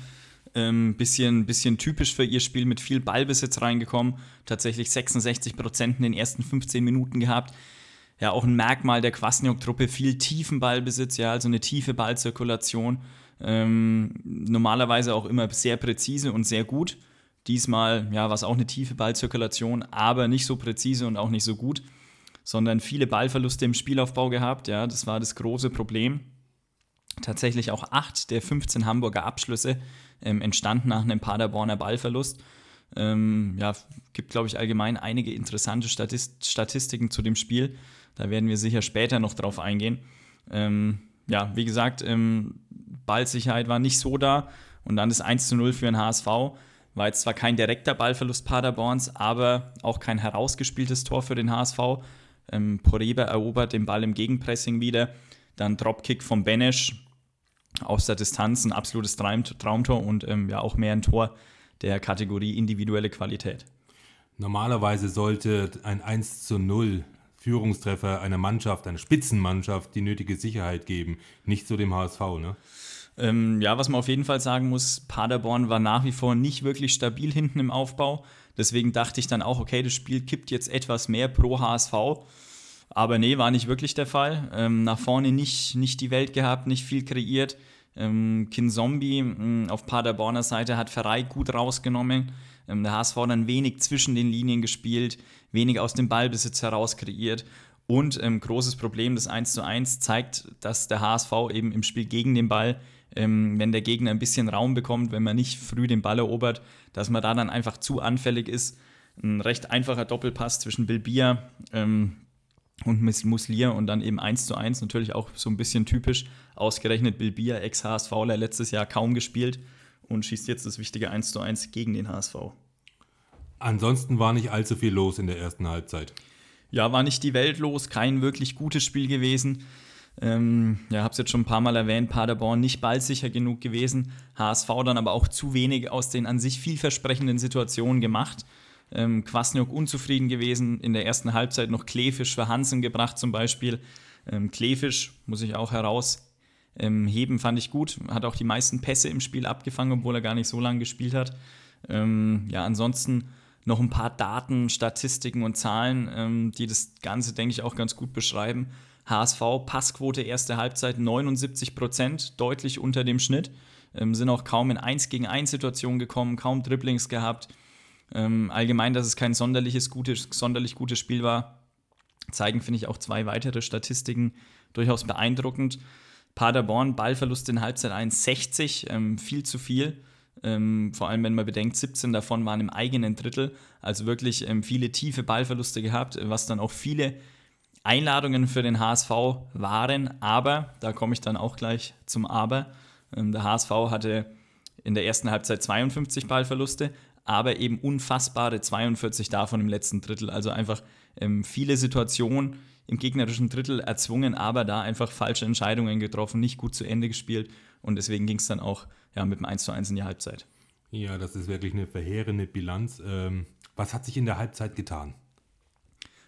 ähm, bisschen, bisschen typisch für ihr Spiel mit viel Ballbesitz reingekommen. Tatsächlich 66 Prozent in den ersten 15 Minuten gehabt. Ja, auch ein Merkmal der Kwasniok-Truppe, viel tiefen Ballbesitz, ja, also eine tiefe Ballzirkulation. Ähm, normalerweise auch immer sehr präzise und sehr gut. Diesmal, ja, war es auch eine tiefe Ballzirkulation, aber nicht so präzise und auch nicht so gut, sondern viele Ballverluste im Spielaufbau gehabt. Ja, das war das große Problem. Tatsächlich auch acht der 15 Hamburger Abschlüsse ähm, entstanden nach einem Paderborner Ballverlust. Ähm, ja, gibt, glaube ich, allgemein einige interessante Statist Statistiken zu dem Spiel. Da werden wir sicher später noch drauf eingehen. Ähm, ja, wie gesagt, ähm, Ballsicherheit war nicht so da. Und dann das 1 zu 0 für den HSV. War jetzt zwar kein direkter Ballverlust Paderborns, aber auch kein herausgespieltes Tor für den HSV. Ähm, Poreba erobert den Ball im Gegenpressing wieder. Dann Dropkick von Benesch, aus der Distanz ein absolutes Traum Traumtor und ähm, ja auch mehr ein Tor der Kategorie individuelle Qualität.
Normalerweise sollte ein 1 zu 0 Führungstreffer einer Mannschaft, einer Spitzenmannschaft, die nötige Sicherheit geben, nicht zu dem HSV, ne?
Ähm, ja, was man auf jeden Fall sagen muss, Paderborn war nach wie vor nicht wirklich stabil hinten im Aufbau. Deswegen dachte ich dann auch, okay, das Spiel kippt jetzt etwas mehr pro HSV. Aber nee, war nicht wirklich der Fall. Ähm, nach vorne nicht, nicht die Welt gehabt, nicht viel kreiert. Ähm, Kin Zombie mh, auf Paderborner Seite hat Ferrei gut rausgenommen. Ähm, der HSV dann wenig zwischen den Linien gespielt, wenig aus dem Ballbesitz heraus kreiert. Und ähm, großes Problem, das 1 zu 1 zeigt, dass der HSV eben im Spiel gegen den Ball, ähm, wenn der Gegner ein bisschen Raum bekommt, wenn man nicht früh den Ball erobert, dass man da dann einfach zu anfällig ist. Ein recht einfacher Doppelpass zwischen Bilbia ähm, und Muslier und dann eben 1 zu 1, natürlich auch so ein bisschen typisch. Ausgerechnet Bilbia, Ex-HSVler, letztes Jahr kaum gespielt und schießt jetzt das wichtige 1 zu 1 gegen den HSV.
Ansonsten war nicht allzu viel los in der ersten Halbzeit.
Ja, war nicht die Welt los, kein wirklich gutes Spiel gewesen. Ähm, ja, habe es jetzt schon ein paar Mal erwähnt, Paderborn nicht ballsicher genug gewesen, HSV dann aber auch zu wenig aus den an sich vielversprechenden Situationen gemacht. Ähm, Kwasniok unzufrieden gewesen, in der ersten Halbzeit noch Klefisch für Hansen gebracht zum Beispiel. Ähm, Klefisch muss ich auch herausheben, ähm, fand ich gut, hat auch die meisten Pässe im Spiel abgefangen, obwohl er gar nicht so lange gespielt hat. Ähm, ja, ansonsten noch ein paar Daten, Statistiken und Zahlen, ähm, die das Ganze, denke ich, auch ganz gut beschreiben. HSV, Passquote erste Halbzeit 79 Prozent, deutlich unter dem Schnitt. Sind auch kaum in 1 gegen 1 Situationen gekommen, kaum Dribblings gehabt. Ähm, allgemein, dass es kein sonderliches, gutes, sonderlich gutes Spiel war, zeigen, finde ich, auch zwei weitere Statistiken durchaus beeindruckend. Paderborn, Ballverlust in Halbzeit 1, 60, ähm, viel zu viel. Ähm, vor allem, wenn man bedenkt, 17 davon waren im eigenen Drittel. Also wirklich ähm, viele tiefe Ballverluste gehabt, was dann auch viele Einladungen für den HSV waren. Aber, da komme ich dann auch gleich zum Aber. Ähm, der HSV hatte in der ersten Halbzeit 52 Ballverluste, aber eben unfassbare 42 davon im letzten Drittel. Also einfach ähm, viele Situationen im gegnerischen Drittel erzwungen, aber da einfach falsche Entscheidungen getroffen, nicht gut zu Ende gespielt und deswegen ging es dann auch ja, mit dem 1 zu 1 in die Halbzeit.
Ja, das ist wirklich eine verheerende Bilanz. Ähm, was hat sich in der Halbzeit getan?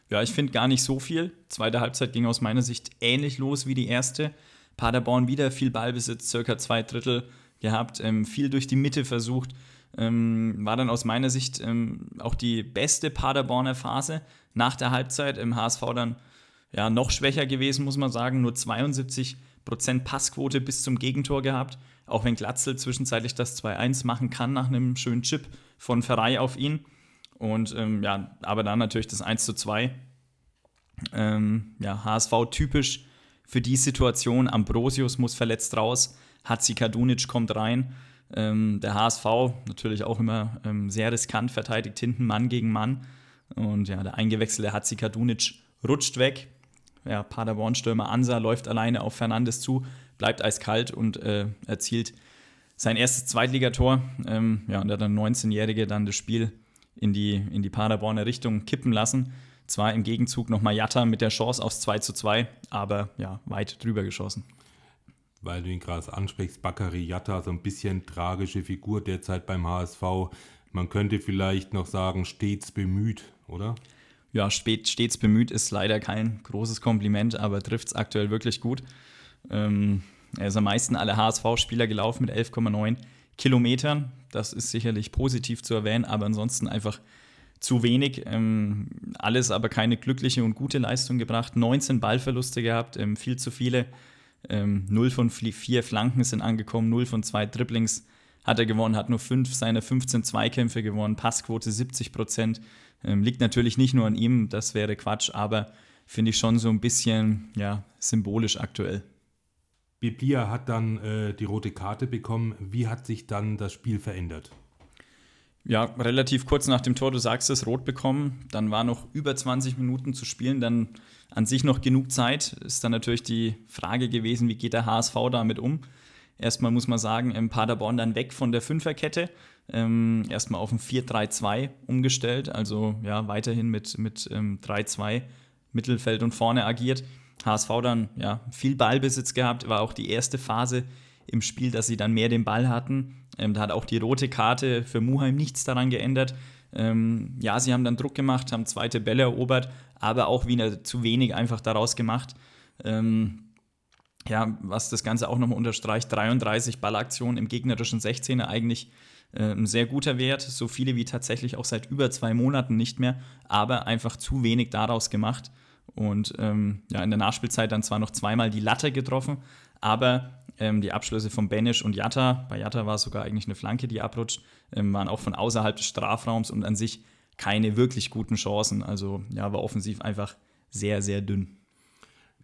Ja, ich finde gar nicht so viel. Zweite Halbzeit ging aus meiner Sicht ähnlich los wie die erste. Paderborn wieder viel Ballbesitz, circa zwei Drittel gehabt, ähm, viel durch die Mitte versucht. Ähm, war dann aus meiner Sicht ähm, auch die beste Paderborner Phase nach der Halbzeit. Im HSV dann ja noch schwächer gewesen, muss man sagen. Nur 72 Prozent Passquote bis zum Gegentor gehabt. Auch wenn Glatzel zwischenzeitlich das 2-1 machen kann nach einem schönen Chip von Ferrei auf ihn. Und ähm, ja, aber dann natürlich das 1 zu 2. Ähm, ja, HSV typisch für die Situation. Ambrosius muss verletzt raus. Hatzi Kadunic kommt rein. Ähm, der HSV natürlich auch immer ähm, sehr riskant verteidigt hinten, Mann gegen Mann. Und ja, der eingewechselte Hatzi Kadunic rutscht weg. Ja, Paderborn-Stürmer Ansa läuft alleine auf Fernandes zu, bleibt eiskalt und äh, erzielt sein erstes Zweitligator. Ähm, ja, und der dann 19-Jährige dann das Spiel in die, in die Paderborner Richtung kippen lassen. Zwar im Gegenzug nochmal Jatta mit der Chance aufs 2 zu 2, aber ja, weit drüber geschossen.
Weil du ihn gerade ansprichst, Bakary Jatta, so ein bisschen tragische Figur derzeit beim HSV. Man könnte vielleicht noch sagen, stets bemüht, oder?
Ja, stets bemüht ist leider kein großes Kompliment, aber trifft es aktuell wirklich gut. Ähm, er ist am meisten alle HSV-Spieler gelaufen mit 11,9 Kilometern. Das ist sicherlich positiv zu erwähnen, aber ansonsten einfach zu wenig. Ähm, alles aber keine glückliche und gute Leistung gebracht. 19 Ballverluste gehabt, ähm, viel zu viele. Ähm, 0 von 4 Flanken sind angekommen, 0 von 2 Dribblings hat er gewonnen, hat nur 5 seiner 15 Zweikämpfe gewonnen, Passquote 70 Prozent. Ähm, liegt natürlich nicht nur an ihm, das wäre Quatsch, aber finde ich schon so ein bisschen ja, symbolisch aktuell.
Biblia hat dann äh, die rote Karte bekommen. Wie hat sich dann das Spiel verändert?
Ja, relativ kurz nach dem Tor, du sagst es, rot bekommen. Dann war noch über 20 Minuten zu spielen, dann an sich noch genug Zeit. Ist dann natürlich die Frage gewesen, wie geht der HSV damit um? Erstmal muss man sagen, im Paderborn dann weg von der Fünferkette. Ähm, erstmal auf ein 4-3-2 umgestellt, also ja, weiterhin mit, mit ähm, 3-2 Mittelfeld und vorne agiert. HSV dann ja, viel Ballbesitz gehabt, war auch die erste Phase im Spiel, dass sie dann mehr den Ball hatten. Ähm, da hat auch die rote Karte für Muheim nichts daran geändert. Ähm, ja, sie haben dann Druck gemacht, haben zweite Bälle erobert, aber auch wieder zu wenig einfach daraus gemacht. Ähm, ja, was das Ganze auch nochmal unterstreicht, 33 Ballaktionen im gegnerischen 16er eigentlich äh, ein sehr guter Wert, so viele wie tatsächlich auch seit über zwei Monaten nicht mehr, aber einfach zu wenig daraus gemacht. Und ähm, ja, in der Nachspielzeit dann zwar noch zweimal die Latte getroffen, aber ähm, die Abschlüsse von Benisch und Jatta, bei Jatta war es sogar eigentlich eine Flanke, die abrutscht, ähm, waren auch von außerhalb des Strafraums und an sich keine wirklich guten Chancen. Also ja, war offensiv einfach sehr, sehr dünn.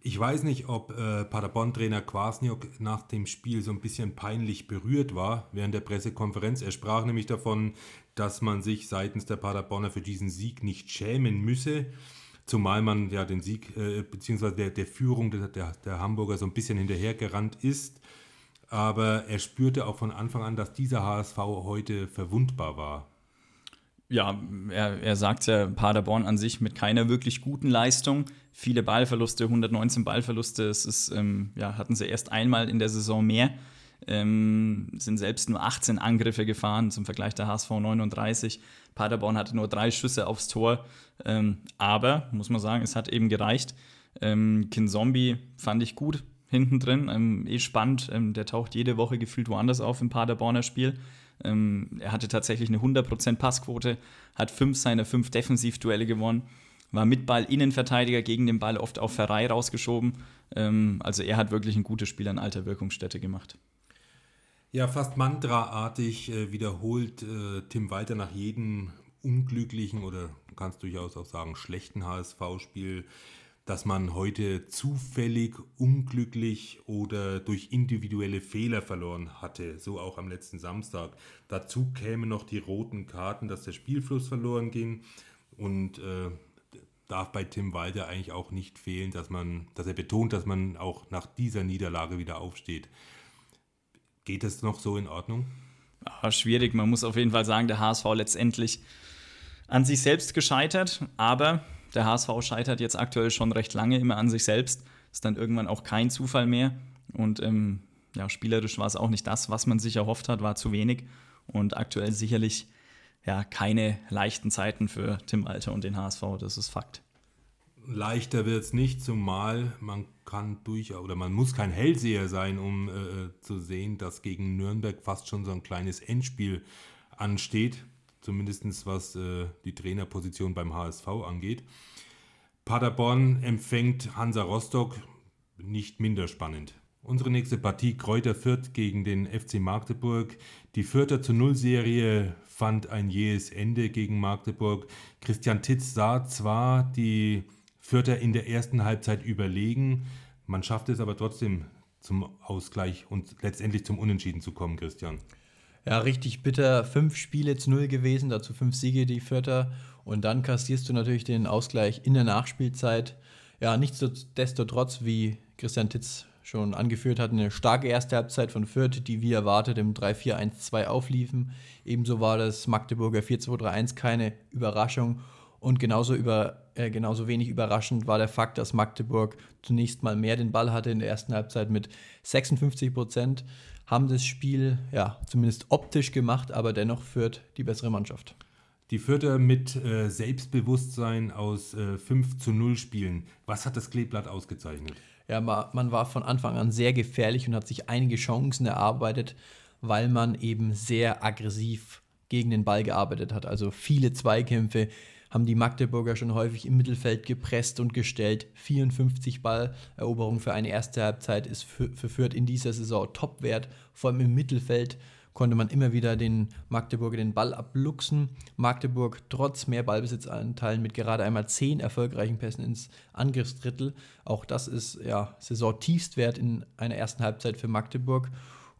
Ich weiß nicht, ob äh, Paderborn-Trainer Kwasniok nach dem Spiel so ein bisschen peinlich berührt war während der Pressekonferenz. Er sprach nämlich davon, dass man sich seitens der Paderborner für diesen Sieg nicht schämen müsse. Zumal man ja den Sieg äh, beziehungsweise der, der Führung der, der, der Hamburger so ein bisschen hinterhergerannt ist. Aber er spürte auch von Anfang an, dass dieser HSV heute verwundbar war.
Ja, er, er sagt ja, Paderborn an sich mit keiner wirklich guten Leistung. Viele Ballverluste, 119 Ballverluste. Es ist, ähm, ja, hatten sie erst einmal in der Saison mehr. Ähm, sind selbst nur 18 Angriffe gefahren, zum Vergleich der HSV 39. Paderborn hatte nur drei Schüsse aufs Tor. Ähm, aber, muss man sagen, es hat eben gereicht. Ähm, Kinzombie fand ich gut hinten drin. Ähm, eh spannend. Ähm, der taucht jede Woche gefühlt woanders auf im Paderborner Spiel. Ähm, er hatte tatsächlich eine 100% Passquote, hat fünf seiner fünf Defensivduelle gewonnen, war mit Ball Innenverteidiger gegen den Ball oft auf Ferrei rausgeschoben. Ähm, also er hat wirklich ein gutes Spiel an alter Wirkungsstätte gemacht.
Ja, fast mantraartig äh, wiederholt äh, Tim Walter nach jedem unglücklichen oder kannst durchaus auch sagen schlechten HSV-Spiel, dass man heute zufällig, unglücklich oder durch individuelle Fehler verloren hatte, so auch am letzten Samstag. Dazu kämen noch die roten Karten, dass der Spielfluss verloren ging und äh, darf bei Tim Walter eigentlich auch nicht fehlen, dass man, dass er betont, dass man auch nach dieser Niederlage wieder aufsteht. Geht das noch so in Ordnung?
Ja, schwierig. Man muss auf jeden Fall sagen, der HSV letztendlich an sich selbst gescheitert, aber der HSV scheitert jetzt aktuell schon recht lange immer an sich selbst. Ist dann irgendwann auch kein Zufall mehr. Und ähm, ja, spielerisch war es auch nicht das, was man sich erhofft hat, war zu wenig. Und aktuell sicherlich ja keine leichten Zeiten für Tim Alter und den HSV, das ist Fakt.
Leichter wird es nicht, zumal man kann durch oder man muss kein Hellseher sein, um äh, zu sehen, dass gegen Nürnberg fast schon so ein kleines Endspiel ansteht, zumindest was äh, die Trainerposition beim HSV angeht. Paderborn empfängt Hansa Rostock, nicht minder spannend. Unsere nächste Partie Kräuter Fürth gegen den FC Magdeburg. Die Fürther zu Null-Serie fand ein jähes Ende gegen Magdeburg. Christian Titz sah zwar die Fürther in der ersten Halbzeit überlegen. Man schafft es aber trotzdem zum Ausgleich und letztendlich zum Unentschieden zu kommen, Christian.
Ja, richtig bitter. Fünf Spiele zu null gewesen, dazu fünf Siege, die Fürther. Und dann kassierst du natürlich den Ausgleich in der Nachspielzeit. Ja, nichtsdestotrotz, wie Christian Titz schon angeführt hat, eine starke erste Halbzeit von Fürth, die wie erwartet im 3-4-1-2 aufliefen. Ebenso war das Magdeburger 4-2-3-1 keine Überraschung. Und genauso, über, äh, genauso wenig überraschend war der Fakt, dass Magdeburg zunächst mal mehr den Ball hatte in der ersten Halbzeit mit 56 Prozent, haben das Spiel ja zumindest optisch gemacht, aber dennoch führt die bessere Mannschaft.
Die Fürther mit äh, Selbstbewusstsein aus äh, 5 zu 0 Spielen. Was hat das Kleeblatt ausgezeichnet?
Ja, man war von Anfang an sehr gefährlich und hat sich einige Chancen erarbeitet, weil man eben sehr aggressiv gegen den Ball gearbeitet hat. Also viele Zweikämpfe, haben die Magdeburger schon häufig im Mittelfeld gepresst und gestellt. 54 Balleroberungen für eine erste Halbzeit ist für, für Fürth in dieser Saison Topwert. Vor allem im Mittelfeld konnte man immer wieder den Magdeburger den Ball abluchsen. Magdeburg trotz mehr Ballbesitzanteilen mit gerade einmal zehn erfolgreichen Pässen ins Angriffsdrittel. Auch das ist ja Saison-Tiefstwert in einer ersten Halbzeit für Magdeburg.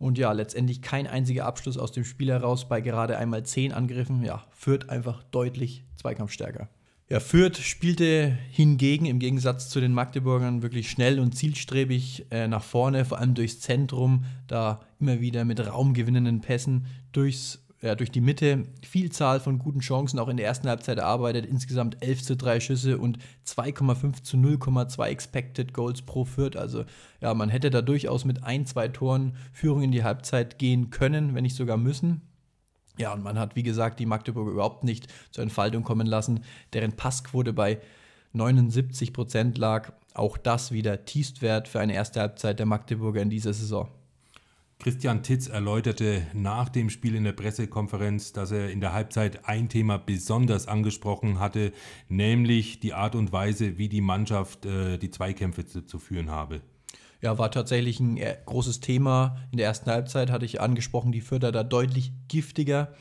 Und ja, letztendlich kein einziger Abschluss aus dem Spiel heraus bei gerade einmal zehn Angriffen. Ja, führt einfach deutlich zweikampfstärker. Ja, Fürth spielte hingegen im Gegensatz zu den Magdeburgern wirklich schnell und zielstrebig äh, nach vorne, vor allem durchs Zentrum, da immer wieder mit raumgewinnenden Pässen durchs ja, durch die Mitte Vielzahl von guten Chancen auch in der ersten Halbzeit erarbeitet. Insgesamt 11 zu 3 Schüsse und 2,5 zu 0,2 Expected Goals pro Fürth. Also ja, man hätte da durchaus mit ein, zwei Toren Führung in die Halbzeit gehen können, wenn nicht sogar müssen. Ja, und man hat, wie gesagt, die Magdeburger überhaupt nicht zur Entfaltung kommen lassen, deren Passquote bei 79 Prozent lag. Auch das wieder Tiefstwert für eine erste Halbzeit der Magdeburger in dieser Saison.
Christian Titz erläuterte nach dem Spiel in der Pressekonferenz, dass er in der Halbzeit ein Thema besonders angesprochen hatte, nämlich die Art und Weise, wie die Mannschaft äh, die Zweikämpfe zu, zu führen habe.
Ja, war tatsächlich ein äh, großes Thema. In der ersten Halbzeit hatte ich angesprochen, die Fürther da deutlich giftiger.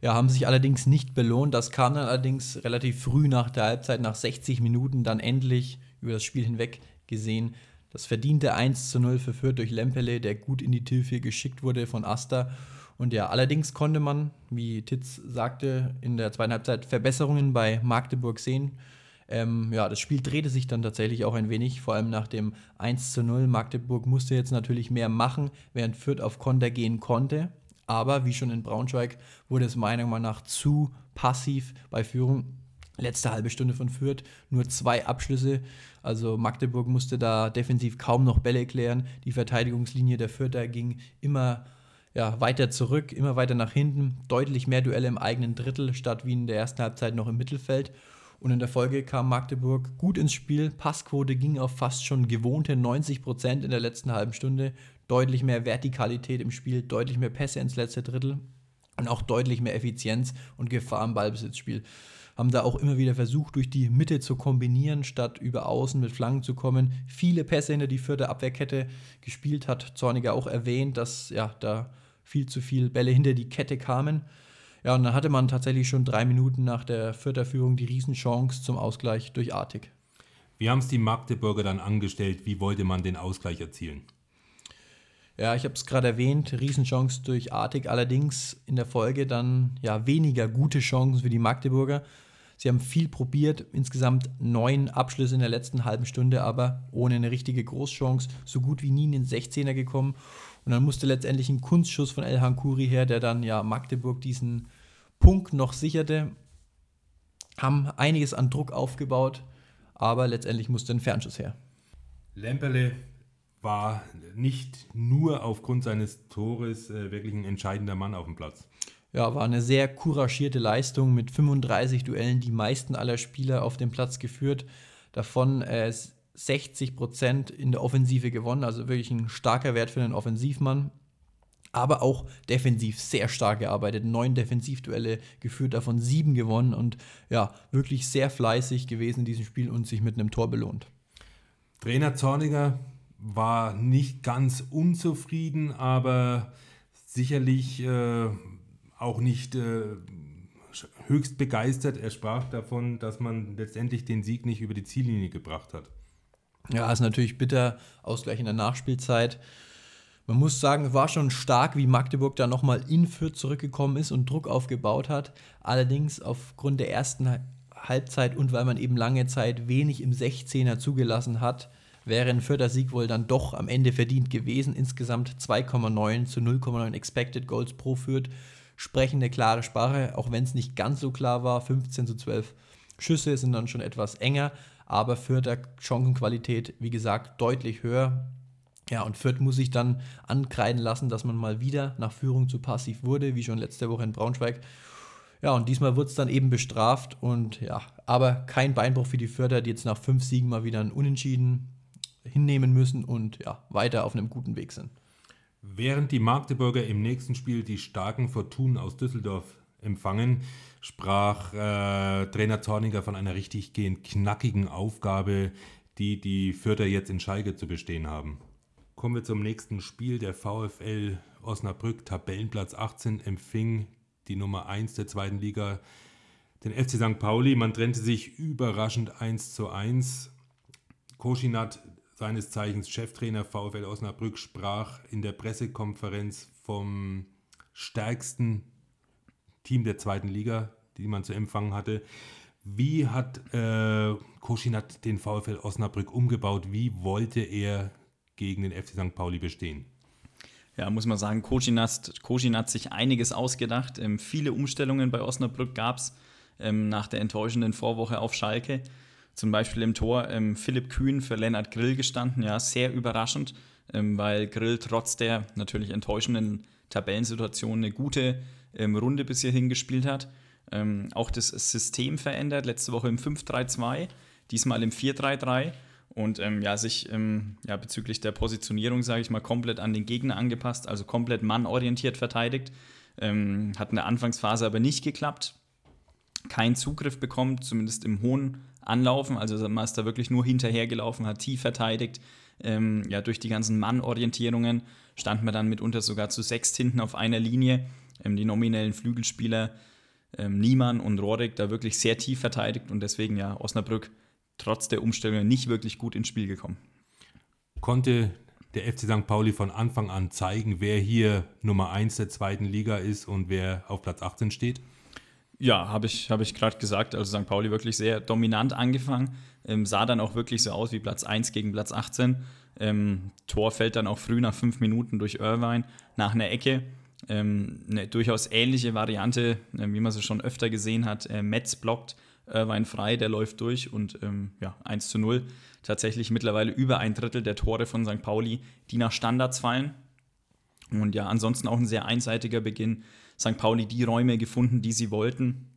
Ja, haben sich allerdings nicht belohnt. Das kam dann allerdings relativ früh nach der Halbzeit, nach 60 Minuten, dann endlich über das Spiel hinweg gesehen. Das verdiente 1 zu 0 für Fürth durch Lempele, der gut in die Tiefe geschickt wurde von Asta. Und ja, allerdings konnte man, wie Titz sagte, in der zweiten Halbzeit Verbesserungen bei Magdeburg sehen. Ähm, ja, das Spiel drehte sich dann tatsächlich auch ein wenig, vor allem nach dem 1 zu 0. Magdeburg musste jetzt natürlich mehr machen, während Fürth auf Konter gehen konnte. Aber wie schon in Braunschweig wurde es meiner Meinung nach zu passiv bei Führung letzte halbe Stunde von Fürth nur zwei Abschlüsse. Also Magdeburg musste da defensiv kaum noch Bälle klären. Die Verteidigungslinie der Fürther ging immer ja, weiter zurück, immer weiter nach hinten. Deutlich mehr Duelle im eigenen Drittel, statt wie in der ersten Halbzeit noch im Mittelfeld. Und in der Folge kam Magdeburg gut ins Spiel. Passquote ging auf fast schon gewohnte 90 Prozent in der letzten halben Stunde. Deutlich mehr Vertikalität im Spiel, deutlich mehr Pässe ins letzte Drittel und auch deutlich mehr Effizienz und Gefahr im Ballbesitzspiel haben da auch immer wieder versucht, durch die Mitte zu kombinieren, statt über Außen mit Flanken zu kommen. Viele Pässe hinter die vierte Abwehrkette gespielt, hat Zorniger auch erwähnt, dass ja da viel zu viele Bälle hinter die Kette kamen. Ja, und dann hatte man tatsächlich schon drei Minuten nach der Vierterführung die Riesenchance zum Ausgleich durch Artig.
Wie haben es die Magdeburger dann angestellt? Wie wollte man den Ausgleich erzielen?
Ja, ich habe es gerade erwähnt, Riesenchance durch Artig, allerdings in der Folge dann ja weniger gute Chancen für die Magdeburger. Sie haben viel probiert, insgesamt neun Abschlüsse in der letzten halben Stunde, aber ohne eine richtige Großchance, so gut wie nie in den 16er gekommen. Und dann musste letztendlich ein Kunstschuss von El Hankuri her, der dann ja Magdeburg diesen Punkt noch sicherte. Haben einiges an Druck aufgebaut, aber letztendlich musste ein Fernschuss her.
Lemperle war nicht nur aufgrund seines Tores äh, wirklich ein entscheidender Mann auf dem Platz.
Ja, war eine sehr couragierte Leistung mit 35 Duellen, die meisten aller Spieler auf dem Platz geführt. Davon äh, 60 Prozent in der Offensive gewonnen, also wirklich ein starker Wert für einen Offensivmann. Aber auch defensiv sehr stark gearbeitet. Neun Defensivduelle geführt, davon sieben gewonnen und ja, wirklich sehr fleißig gewesen in diesem Spiel und sich mit einem Tor belohnt.
Trainer Zorniger war nicht ganz unzufrieden, aber sicherlich äh, auch nicht äh, höchst begeistert. Er sprach davon, dass man letztendlich den Sieg nicht über die Ziellinie gebracht hat.
Ja, ist natürlich bitter, Ausgleich in der Nachspielzeit. Man muss sagen, war schon stark, wie Magdeburg da nochmal in Fürth zurückgekommen ist und Druck aufgebaut hat. Allerdings aufgrund der ersten Halbzeit und weil man eben lange Zeit wenig im 16er zugelassen hat, wäre ein Fürther Sieg wohl dann doch am Ende verdient gewesen. Insgesamt 2,9 zu 0,9 Expected Goals pro Fürth sprechen eine klare Sprache, auch wenn es nicht ganz so klar war. 15 zu 12 Schüsse sind dann schon etwas enger, aber Fürth der Chancenqualität, wie gesagt, deutlich höher. Ja, und Fürth muss sich dann ankreiden lassen, dass man mal wieder nach Führung zu passiv wurde, wie schon letzte Woche in Braunschweig. Ja, und diesmal wird es dann eben bestraft und ja, aber kein Beinbruch für die Förder, die jetzt nach fünf Siegen mal wieder ein Unentschieden hinnehmen müssen und ja, weiter auf einem guten Weg sind.
Während die Magdeburger im nächsten Spiel die starken Fortunen aus Düsseldorf empfangen, sprach äh, Trainer Zorniger von einer richtig gehend knackigen Aufgabe, die die Fürther jetzt in Schalke zu bestehen haben. Kommen wir zum nächsten Spiel. Der VfL Osnabrück, Tabellenplatz 18, empfing die Nummer 1 der zweiten Liga, den FC St. Pauli. Man trennte sich überraschend 1 zu 1. Koschinat seines Zeichens Cheftrainer VfL Osnabrück, sprach in der Pressekonferenz vom stärksten Team der zweiten Liga, die man zu empfangen hatte. Wie hat äh, Koschinat den VfL Osnabrück umgebaut? Wie wollte er gegen den FC St. Pauli bestehen?
Ja, muss man sagen, Koschinat, hat sich einiges ausgedacht. Ähm, viele Umstellungen bei Osnabrück gab es ähm, nach der enttäuschenden Vorwoche auf Schalke. Zum Beispiel im Tor ähm, Philipp Kühn für Lennart Grill gestanden. Ja, sehr überraschend, ähm, weil Grill trotz der natürlich enttäuschenden Tabellensituation eine gute ähm, Runde bis hierhin gespielt hat. Ähm, auch das System verändert. Letzte Woche im 5-3-2 diesmal im 4-3-3 und ähm, ja, sich ähm, ja, bezüglich der Positionierung, sage ich mal, komplett an den Gegner angepasst, also komplett mannorientiert verteidigt. Hat in der Anfangsphase aber nicht geklappt. Keinen Zugriff bekommen, zumindest im hohen Anlaufen. Also man ist da wirklich nur hinterhergelaufen, hat tief verteidigt. Ähm, ja, durch die ganzen Mannorientierungen stand man dann mitunter sogar zu sechs hinten auf einer Linie. Ähm, die nominellen Flügelspieler ähm, Niemann und Rorik da wirklich sehr tief verteidigt und deswegen ja Osnabrück trotz der Umstellungen nicht wirklich gut ins Spiel gekommen.
Konnte der FC St. Pauli von Anfang an zeigen, wer hier Nummer 1 der zweiten Liga ist und wer auf Platz 18 steht?
Ja, habe ich, hab ich gerade gesagt. Also St. Pauli wirklich sehr dominant angefangen. Ähm, sah dann auch wirklich so aus wie Platz 1 gegen Platz 18. Ähm, Tor fällt dann auch früh nach fünf Minuten durch Irvine nach einer Ecke. Ähm, eine durchaus ähnliche Variante, äh, wie man sie schon öfter gesehen hat. Äh, Metz blockt Irvine frei, der läuft durch und ähm, ja, 1 zu 0. Tatsächlich mittlerweile über ein Drittel der Tore von St. Pauli, die nach Standards fallen. Und ja, ansonsten auch ein sehr einseitiger Beginn. St. Pauli die Räume gefunden, die sie wollten.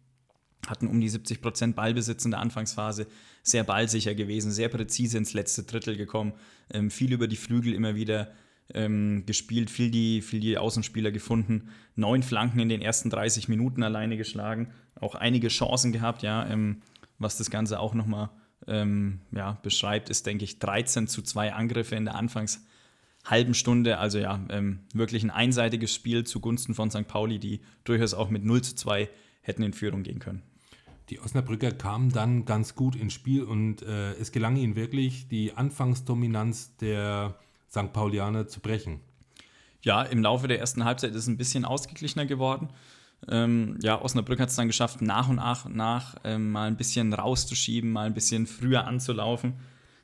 Hatten um die 70 Prozent Ballbesitz in der Anfangsphase. Sehr ballsicher gewesen, sehr präzise ins letzte Drittel gekommen. Ähm, viel über die Flügel immer wieder ähm, gespielt, viel die, viel die Außenspieler gefunden. Neun Flanken in den ersten 30 Minuten alleine geschlagen. Auch einige Chancen gehabt, ja. Ähm, was das Ganze auch nochmal ähm, ja, beschreibt, ist, denke ich, 13 zu 2 Angriffe in der Anfangs- halben Stunde. Also ja, ähm, wirklich ein einseitiges Spiel zugunsten von St. Pauli, die durchaus auch mit 0 zu 2 hätten in Führung gehen können.
Die Osnabrücker kamen dann ganz gut ins Spiel und äh, es gelang ihnen wirklich, die Anfangsdominanz der St. Paulianer zu brechen.
Ja, im Laufe der ersten Halbzeit ist es ein bisschen ausgeglichener geworden. Ähm, ja, Osnabrück hat es dann geschafft, nach und nach, nach ähm, mal ein bisschen rauszuschieben, mal ein bisschen früher anzulaufen.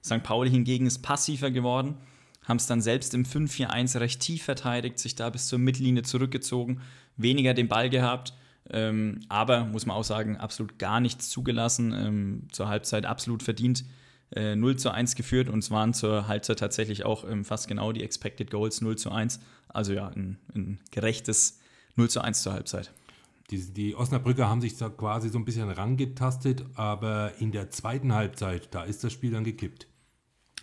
St. Pauli hingegen ist passiver geworden haben es dann selbst im 5-4-1 recht tief verteidigt, sich da bis zur Mittellinie zurückgezogen, weniger den Ball gehabt, ähm, aber muss man auch sagen, absolut gar nichts zugelassen, ähm, zur Halbzeit absolut verdient. Äh, 0 zu 1 geführt und es waren zur Halbzeit tatsächlich auch ähm, fast genau die Expected Goals 0 zu 1. Also ja, ein, ein gerechtes 0 zu 1 zur Halbzeit.
Die, die Osnabrücker haben sich da quasi so ein bisschen rangetastet, aber in der zweiten Halbzeit, da ist das Spiel dann gekippt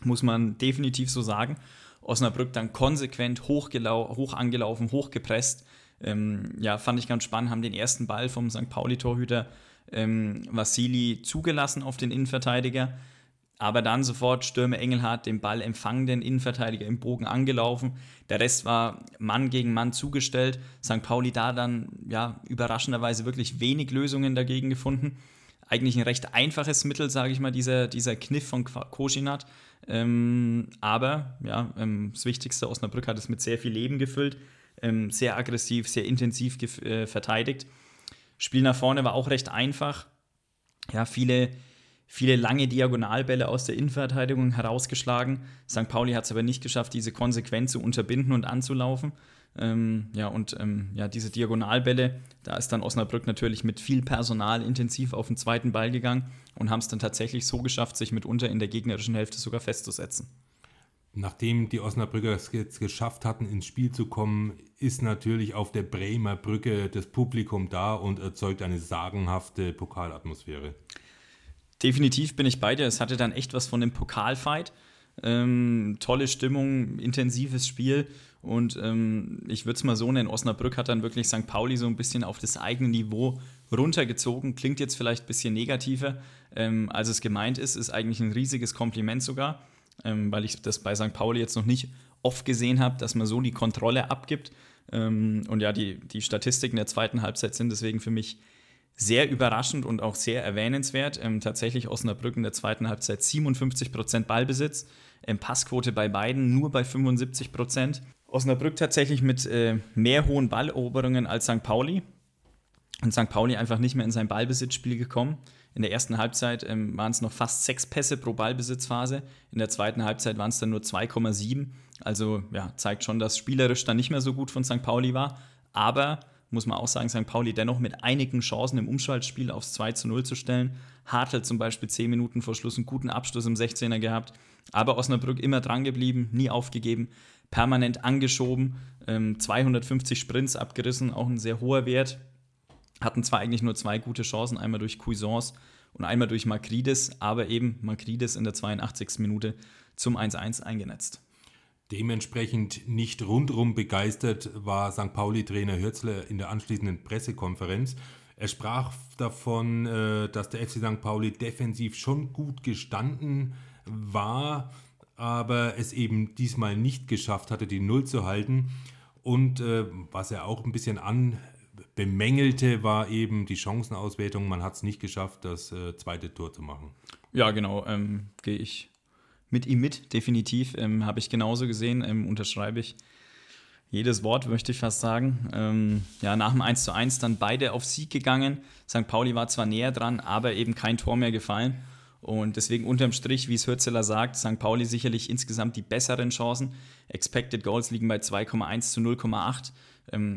muss man definitiv so sagen. Osnabrück dann konsequent hoch angelaufen, hochgepresst. Ähm, ja, fand ich ganz spannend, haben den ersten Ball vom St. Pauli-Torhüter ähm, Vassili zugelassen auf den Innenverteidiger. Aber dann sofort Stürme Engelhardt den Ball empfangen, den Innenverteidiger im Bogen angelaufen. Der Rest war Mann gegen Mann zugestellt. St. Pauli da dann ja überraschenderweise wirklich wenig Lösungen dagegen gefunden. Eigentlich ein recht einfaches Mittel, sage ich mal, dieser, dieser Kniff von Koschinat. Ähm, aber ja, ähm, das Wichtigste, Osnabrück hat es mit sehr viel Leben gefüllt, ähm, sehr aggressiv, sehr intensiv äh, verteidigt. Spiel nach vorne war auch recht einfach. Ja, viele, viele lange Diagonalbälle aus der Innenverteidigung herausgeschlagen. St. Pauli hat es aber nicht geschafft, diese konsequent zu unterbinden und anzulaufen. Ähm, ja, und ähm, ja, diese Diagonalbälle, da ist dann Osnabrück natürlich mit viel Personal intensiv auf den zweiten Ball gegangen und haben es dann tatsächlich so geschafft, sich mitunter in der gegnerischen Hälfte sogar festzusetzen.
Nachdem die Osnabrücker es jetzt geschafft hatten, ins Spiel zu kommen, ist natürlich auf der Bremer Brücke das Publikum da und erzeugt eine sagenhafte Pokalatmosphäre.
Definitiv bin ich bei dir. Es hatte dann echt was von einem Pokalfight. Ähm, tolle Stimmung, intensives Spiel. Und ähm, ich würde es mal so nennen, Osnabrück hat dann wirklich St. Pauli so ein bisschen auf das eigene Niveau runtergezogen. Klingt jetzt vielleicht ein bisschen negativer, ähm, als es gemeint ist. Ist eigentlich ein riesiges Kompliment sogar, ähm, weil ich das bei St. Pauli jetzt noch nicht oft gesehen habe, dass man so die Kontrolle abgibt. Ähm, und ja, die, die Statistiken der zweiten Halbzeit sind deswegen für mich sehr überraschend und auch sehr erwähnenswert. Ähm, tatsächlich Osnabrück in der zweiten Halbzeit 57% Ballbesitz, ähm, Passquote bei beiden nur bei 75%. Osnabrück tatsächlich mit äh, mehr hohen Balleroberungen als St. Pauli. Und St. Pauli einfach nicht mehr in sein Ballbesitzspiel gekommen. In der ersten Halbzeit ähm, waren es noch fast sechs Pässe pro Ballbesitzphase. In der zweiten Halbzeit waren es dann nur 2,7. Also ja, zeigt schon, dass spielerisch dann nicht mehr so gut von St. Pauli war. Aber muss man auch sagen, St. Pauli dennoch mit einigen Chancen im Umschaltspiel aufs 2 zu 0 zu stellen. Hartl zum Beispiel 10 Minuten vor Schluss einen guten Abschluss im 16er gehabt. Aber Osnabrück immer dran geblieben, nie aufgegeben permanent angeschoben, ähm, 250 Sprints abgerissen, auch ein sehr hoher Wert. hatten zwar eigentlich nur zwei gute Chancen, einmal durch Cuisance und einmal durch Makridis, aber eben Makridis in der 82. Minute zum 1-1 eingenetzt.
Dementsprechend nicht rundrum begeistert war St. Pauli-Trainer Hürzler in der anschließenden Pressekonferenz. Er sprach davon, äh, dass der FC St. Pauli defensiv schon gut gestanden war, aber es eben diesmal nicht geschafft hatte, die Null zu halten. Und äh, was er auch ein bisschen an bemängelte, war eben die Chancenauswertung. Man hat es nicht geschafft, das äh, zweite Tor zu machen.
Ja, genau, ähm, gehe ich mit ihm mit, definitiv. Ähm, Habe ich genauso gesehen, ähm, unterschreibe ich jedes Wort, möchte ich fast sagen. Ähm, ja, nach dem 1 zu 1 dann beide auf Sieg gegangen. St. Pauli war zwar näher dran, aber eben kein Tor mehr gefallen. Und deswegen unterm Strich, wie es Hürzeler sagt, St. Pauli sicherlich insgesamt die besseren Chancen. Expected Goals liegen bei 2,1 zu 0,8,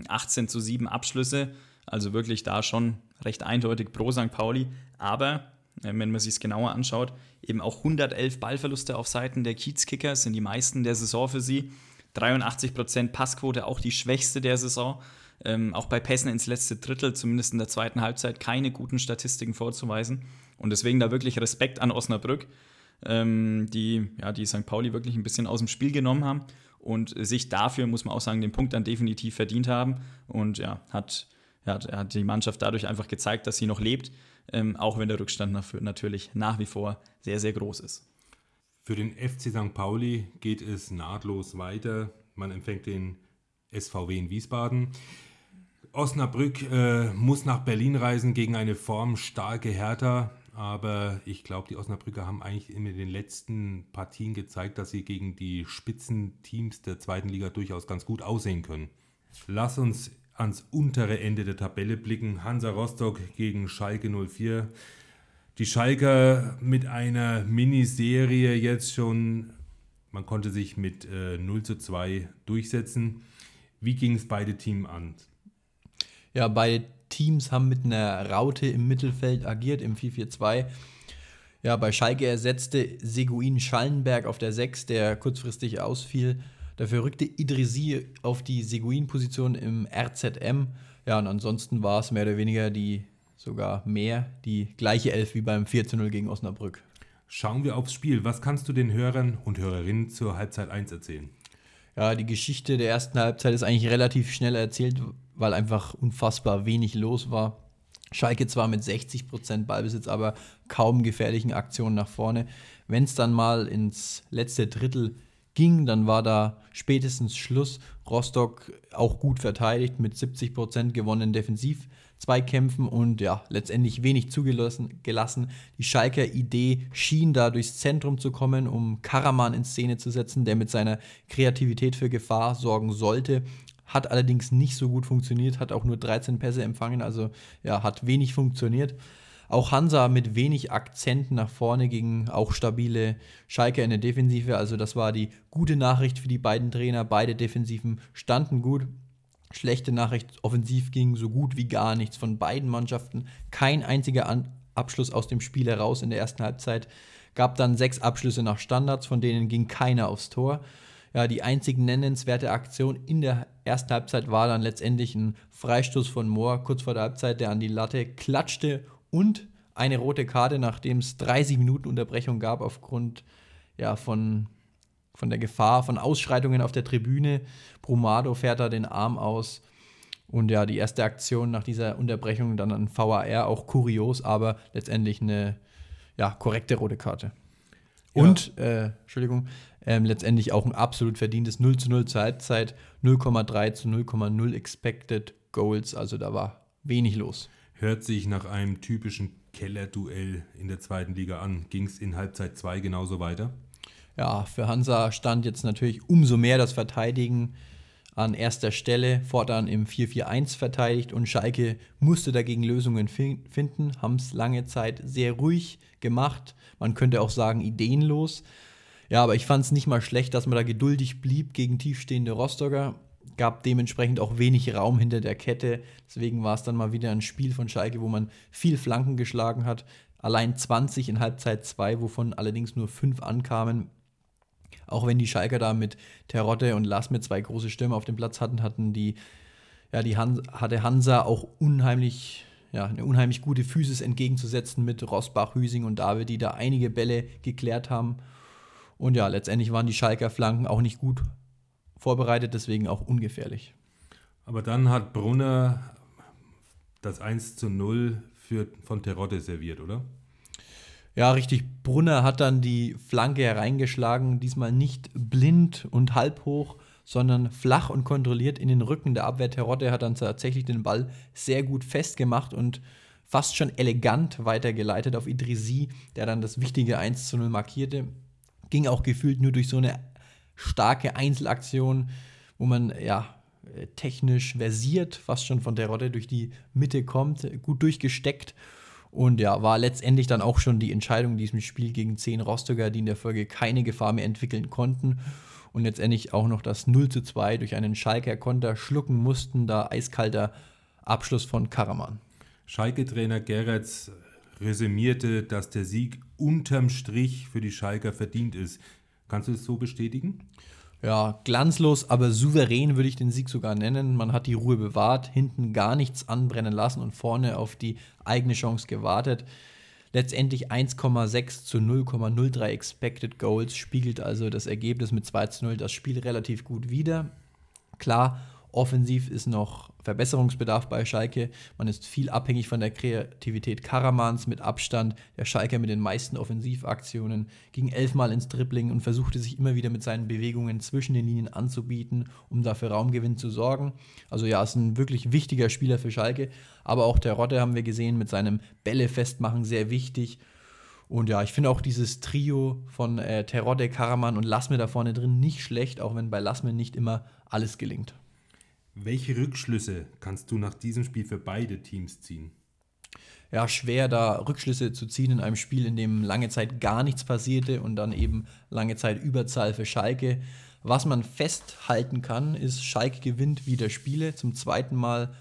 18 zu 7 Abschlüsse. Also wirklich da schon recht eindeutig pro St. Pauli. Aber äh, wenn man sich es genauer anschaut, eben auch 111 Ballverluste auf Seiten der Kiezkicker sind die meisten der Saison für sie. 83% Passquote, auch die schwächste der Saison. Ähm, auch bei Pässen ins letzte Drittel, zumindest in der zweiten Halbzeit, keine guten Statistiken vorzuweisen. Und deswegen da wirklich Respekt an Osnabrück, ähm, die, ja, die St. Pauli wirklich ein bisschen aus dem Spiel genommen haben und sich dafür, muss man auch sagen, den Punkt dann definitiv verdient haben. Und ja, hat, ja, hat die Mannschaft dadurch einfach gezeigt, dass sie noch lebt ähm, auch wenn der Rückstand natürlich nach wie vor sehr, sehr groß ist.
Für den FC St. Pauli geht es nahtlos weiter. Man empfängt den SVW in Wiesbaden. Osnabrück äh, muss nach Berlin reisen gegen eine formstarke Hertha. Aber ich glaube, die Osnabrücker haben eigentlich in den letzten Partien gezeigt, dass sie gegen die Spitzenteams der zweiten Liga durchaus ganz gut aussehen können. Lass uns ans untere Ende der Tabelle blicken. Hansa Rostock gegen Schalke 04. Die Schalker mit einer Miniserie jetzt schon, man konnte sich mit äh, 0 zu 2 durchsetzen. Wie ging es beide Teams an?
Ja, beide Teams haben mit einer Raute im Mittelfeld agiert im 4-4-2. Ja, bei Schalke ersetzte Seguin Schallenberg auf der 6, der kurzfristig ausfiel. Dafür rückte Idrisi auf die Seguin-Position im RZM. Ja, und ansonsten war es mehr oder weniger die, sogar mehr, die gleiche Elf wie beim 4 0 gegen Osnabrück.
Schauen wir aufs Spiel. Was kannst du den Hörern und Hörerinnen zur Halbzeit 1 erzählen?
Ja, die Geschichte der ersten Halbzeit ist eigentlich relativ schnell erzählt, weil einfach unfassbar wenig los war. Schalke zwar mit 60% Ballbesitz, aber kaum gefährlichen Aktionen nach vorne. Wenn es dann mal ins letzte Drittel ging, dann war da spätestens Schluss. Rostock auch gut verteidigt mit 70 Prozent gewonnenen Defensiv-Zweikämpfen und ja, letztendlich wenig zugelassen. Gelassen. Die Schalker Idee schien da durchs Zentrum zu kommen, um Karaman in Szene zu setzen, der mit seiner Kreativität für Gefahr sorgen sollte. Hat allerdings nicht so gut funktioniert, hat auch nur 13 Pässe empfangen, also ja, hat wenig funktioniert. Auch Hansa mit wenig Akzenten nach vorne gegen auch stabile Schalke in der Defensive. Also das war die gute Nachricht für die beiden Trainer. Beide Defensiven standen gut. Schlechte Nachricht, offensiv ging so gut wie gar nichts von beiden Mannschaften. Kein einziger An Abschluss aus dem Spiel heraus in der ersten Halbzeit. Gab dann sechs Abschlüsse nach Standards, von denen ging keiner aufs Tor. Ja, die einzig nennenswerte Aktion in der ersten Halbzeit war dann letztendlich ein Freistoß von Mohr kurz vor der Halbzeit, der an die Latte klatschte und eine rote Karte, nachdem es 30 Minuten Unterbrechung gab aufgrund ja, von, von der Gefahr von Ausschreitungen auf der Tribüne. Brumado fährt da den Arm aus. Und ja, die erste Aktion nach dieser Unterbrechung dann an VAR, auch kurios, aber letztendlich eine ja, korrekte rote Karte. Ja. Und, äh, Entschuldigung, ähm, letztendlich auch ein absolut verdientes 0 zu 0 zur Halbzeit, 0,3 zu 0,0 Expected Goals, also da war wenig los
hört sich nach einem typischen Kellerduell in der zweiten Liga an. Ging es in Halbzeit 2 genauso weiter?
Ja, für Hansa stand jetzt natürlich umso mehr das Verteidigen an erster Stelle, fortan im 4-4-1 verteidigt und Schalke musste dagegen Lösungen finden, haben es lange Zeit sehr ruhig gemacht, man könnte auch sagen ideenlos. Ja, aber ich fand es nicht mal schlecht, dass man da geduldig blieb gegen tiefstehende Rostocker gab dementsprechend auch wenig Raum hinter der Kette. Deswegen war es dann mal wieder ein Spiel von Schalke, wo man viel Flanken geschlagen hat. Allein 20 in Halbzeit 2, wovon allerdings nur 5 ankamen. Auch wenn die Schalker da mit Terotte und Lass mit zwei große Stürmer auf dem Platz hatten, hatten die, ja, die Hans, hatte Hansa auch unheimlich ja, eine unheimlich gute Physis entgegenzusetzen mit Rosbach, Hüsing und David, die da einige Bälle geklärt haben. Und ja, letztendlich waren die Schalker Flanken auch nicht gut vorbereitet, deswegen auch ungefährlich.
Aber dann hat Brunner das 1 zu 0 für, von Terodde serviert, oder?
Ja, richtig. Brunner hat dann die Flanke hereingeschlagen, diesmal nicht blind und halb hoch, sondern flach und kontrolliert in den Rücken der Abwehr. Terodde hat dann tatsächlich den Ball sehr gut festgemacht und fast schon elegant weitergeleitet auf Idrisi, der dann das wichtige 1 zu 0 markierte. Ging auch gefühlt nur durch so eine starke Einzelaktion, wo man ja technisch versiert, fast schon von Terodde durch die Mitte kommt, gut durchgesteckt. Und ja, war letztendlich dann auch schon die Entscheidung in diesem Spiel gegen 10 Rostocker, die in der Folge keine Gefahr mehr entwickeln konnten und letztendlich auch noch das 0 zu 2 durch einen Schalker Konter schlucken mussten, da eiskalter Abschluss von Karaman.
Schalke-Trainer Geretz resümierte, dass der Sieg unterm Strich für die Schalker verdient ist. Kannst du es so bestätigen?
Ja, glanzlos, aber souverän würde ich den Sieg sogar nennen. Man hat die Ruhe bewahrt, hinten gar nichts anbrennen lassen und vorne auf die eigene Chance gewartet. Letztendlich 1,6 zu 0,03 Expected Goals spiegelt also das Ergebnis mit 2 zu 0 das Spiel relativ gut wider. Klar, Offensiv ist noch Verbesserungsbedarf bei Schalke. Man ist viel abhängig von der Kreativität Karamans mit Abstand. Der Schalke mit den meisten Offensivaktionen ging elfmal ins Dribbling und versuchte sich immer wieder mit seinen Bewegungen zwischen den Linien anzubieten, um dafür Raumgewinn zu sorgen. Also ja, ist ein wirklich wichtiger Spieler für Schalke. Aber auch der Rotte haben wir gesehen mit seinem Bälle festmachen sehr wichtig. Und ja, ich finde auch dieses Trio von äh, Terodde, Karaman und Lassme da vorne drin nicht schlecht, auch wenn bei Lassme nicht immer alles gelingt.
Welche Rückschlüsse kannst du nach diesem Spiel für beide Teams ziehen?
Ja, schwer da Rückschlüsse zu ziehen in einem Spiel, in dem lange Zeit gar nichts passierte und dann eben lange Zeit Überzahl für Schalke. Was man festhalten kann, ist, Schalke gewinnt wieder Spiele, zum zweiten Mal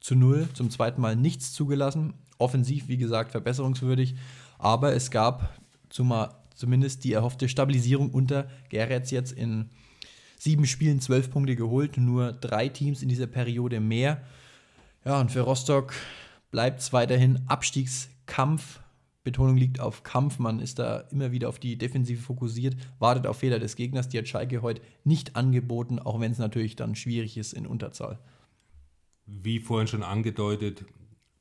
zu null, zum zweiten Mal nichts zugelassen. Offensiv, wie gesagt, verbesserungswürdig, aber es gab zumal zumindest die erhoffte Stabilisierung unter Geretz jetzt in sieben Spielen zwölf Punkte geholt, nur drei Teams in dieser Periode mehr. Ja, und für Rostock bleibt es weiterhin Abstiegskampf. Betonung liegt auf Kampf. Man ist da immer wieder auf die Defensive fokussiert, wartet auf Fehler des Gegners. Die hat Schalke heute nicht angeboten, auch wenn es natürlich dann schwierig ist in Unterzahl.
Wie vorhin schon angedeutet,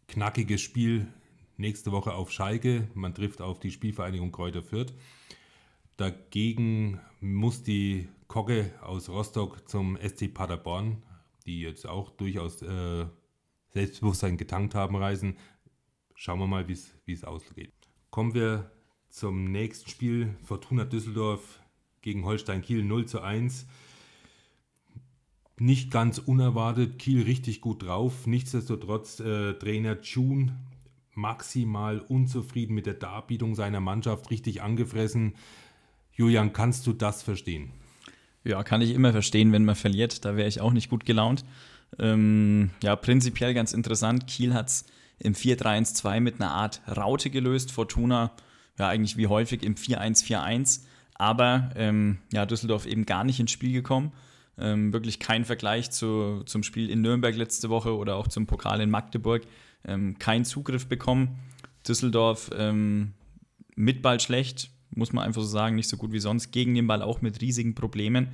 knackiges Spiel nächste Woche auf Schalke. Man trifft auf die Spielvereinigung Kräuter Fürth. Dagegen muss die Kogge aus Rostock zum SC Paderborn, die jetzt auch durchaus äh, Selbstbewusstsein getankt haben, reisen. Schauen wir mal, wie es ausgeht. Kommen wir zum nächsten Spiel. Fortuna Düsseldorf gegen Holstein Kiel 0 zu 1. Nicht ganz unerwartet, Kiel richtig gut drauf. Nichtsdestotrotz äh, Trainer June maximal unzufrieden mit der Darbietung seiner Mannschaft, richtig angefressen. Julian, kannst du das verstehen?
Ja, kann ich immer verstehen, wenn man verliert. Da wäre ich auch nicht gut gelaunt. Ähm, ja, prinzipiell ganz interessant. Kiel hat es im 4-3-1-2 mit einer Art Raute gelöst. Fortuna, ja, eigentlich wie häufig im 4-1-4-1. Aber ähm, ja, Düsseldorf eben gar nicht ins Spiel gekommen. Ähm, wirklich kein Vergleich zu, zum Spiel in Nürnberg letzte Woche oder auch zum Pokal in Magdeburg. Ähm, kein Zugriff bekommen. Düsseldorf ähm, mit Ball schlecht, muss man einfach so sagen, nicht so gut wie sonst. Gegen den Ball auch mit riesigen Problemen.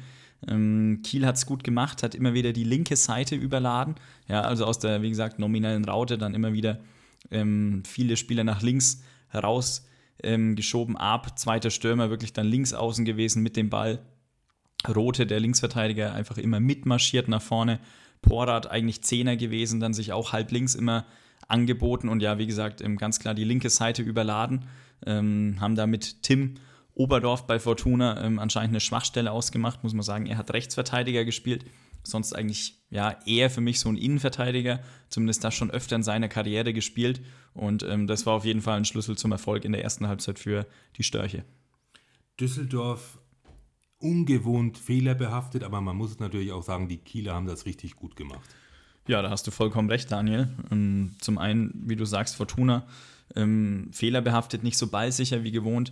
Ähm, Kiel hat es gut gemacht, hat immer wieder die linke Seite überladen. Ja, also aus der, wie gesagt, nominellen Raute dann immer wieder ähm, viele Spieler nach links heraus ähm, ab. Zweiter Stürmer wirklich dann links außen gewesen mit dem Ball. Rote, der Linksverteidiger, einfach immer mitmarschiert nach vorne. Porat eigentlich Zehner gewesen, dann sich auch halb links immer angeboten und ja, wie gesagt, ähm, ganz klar die linke Seite überladen ähm, haben da mit Tim Oberdorf bei Fortuna ähm, anscheinend eine Schwachstelle ausgemacht, muss man sagen. Er hat Rechtsverteidiger gespielt, sonst eigentlich ja eher für mich so ein Innenverteidiger, zumindest das schon öfter in seiner Karriere gespielt. Und ähm, das war auf jeden Fall ein Schlüssel zum Erfolg in der ersten Halbzeit für die Störche.
Düsseldorf ungewohnt fehlerbehaftet, aber man muss natürlich auch sagen, die Kieler haben das richtig gut gemacht.
Ja, da hast du vollkommen recht, Daniel. Ähm, zum einen, wie du sagst, Fortuna ähm, fehlerbehaftet, nicht so ballsicher wie gewohnt.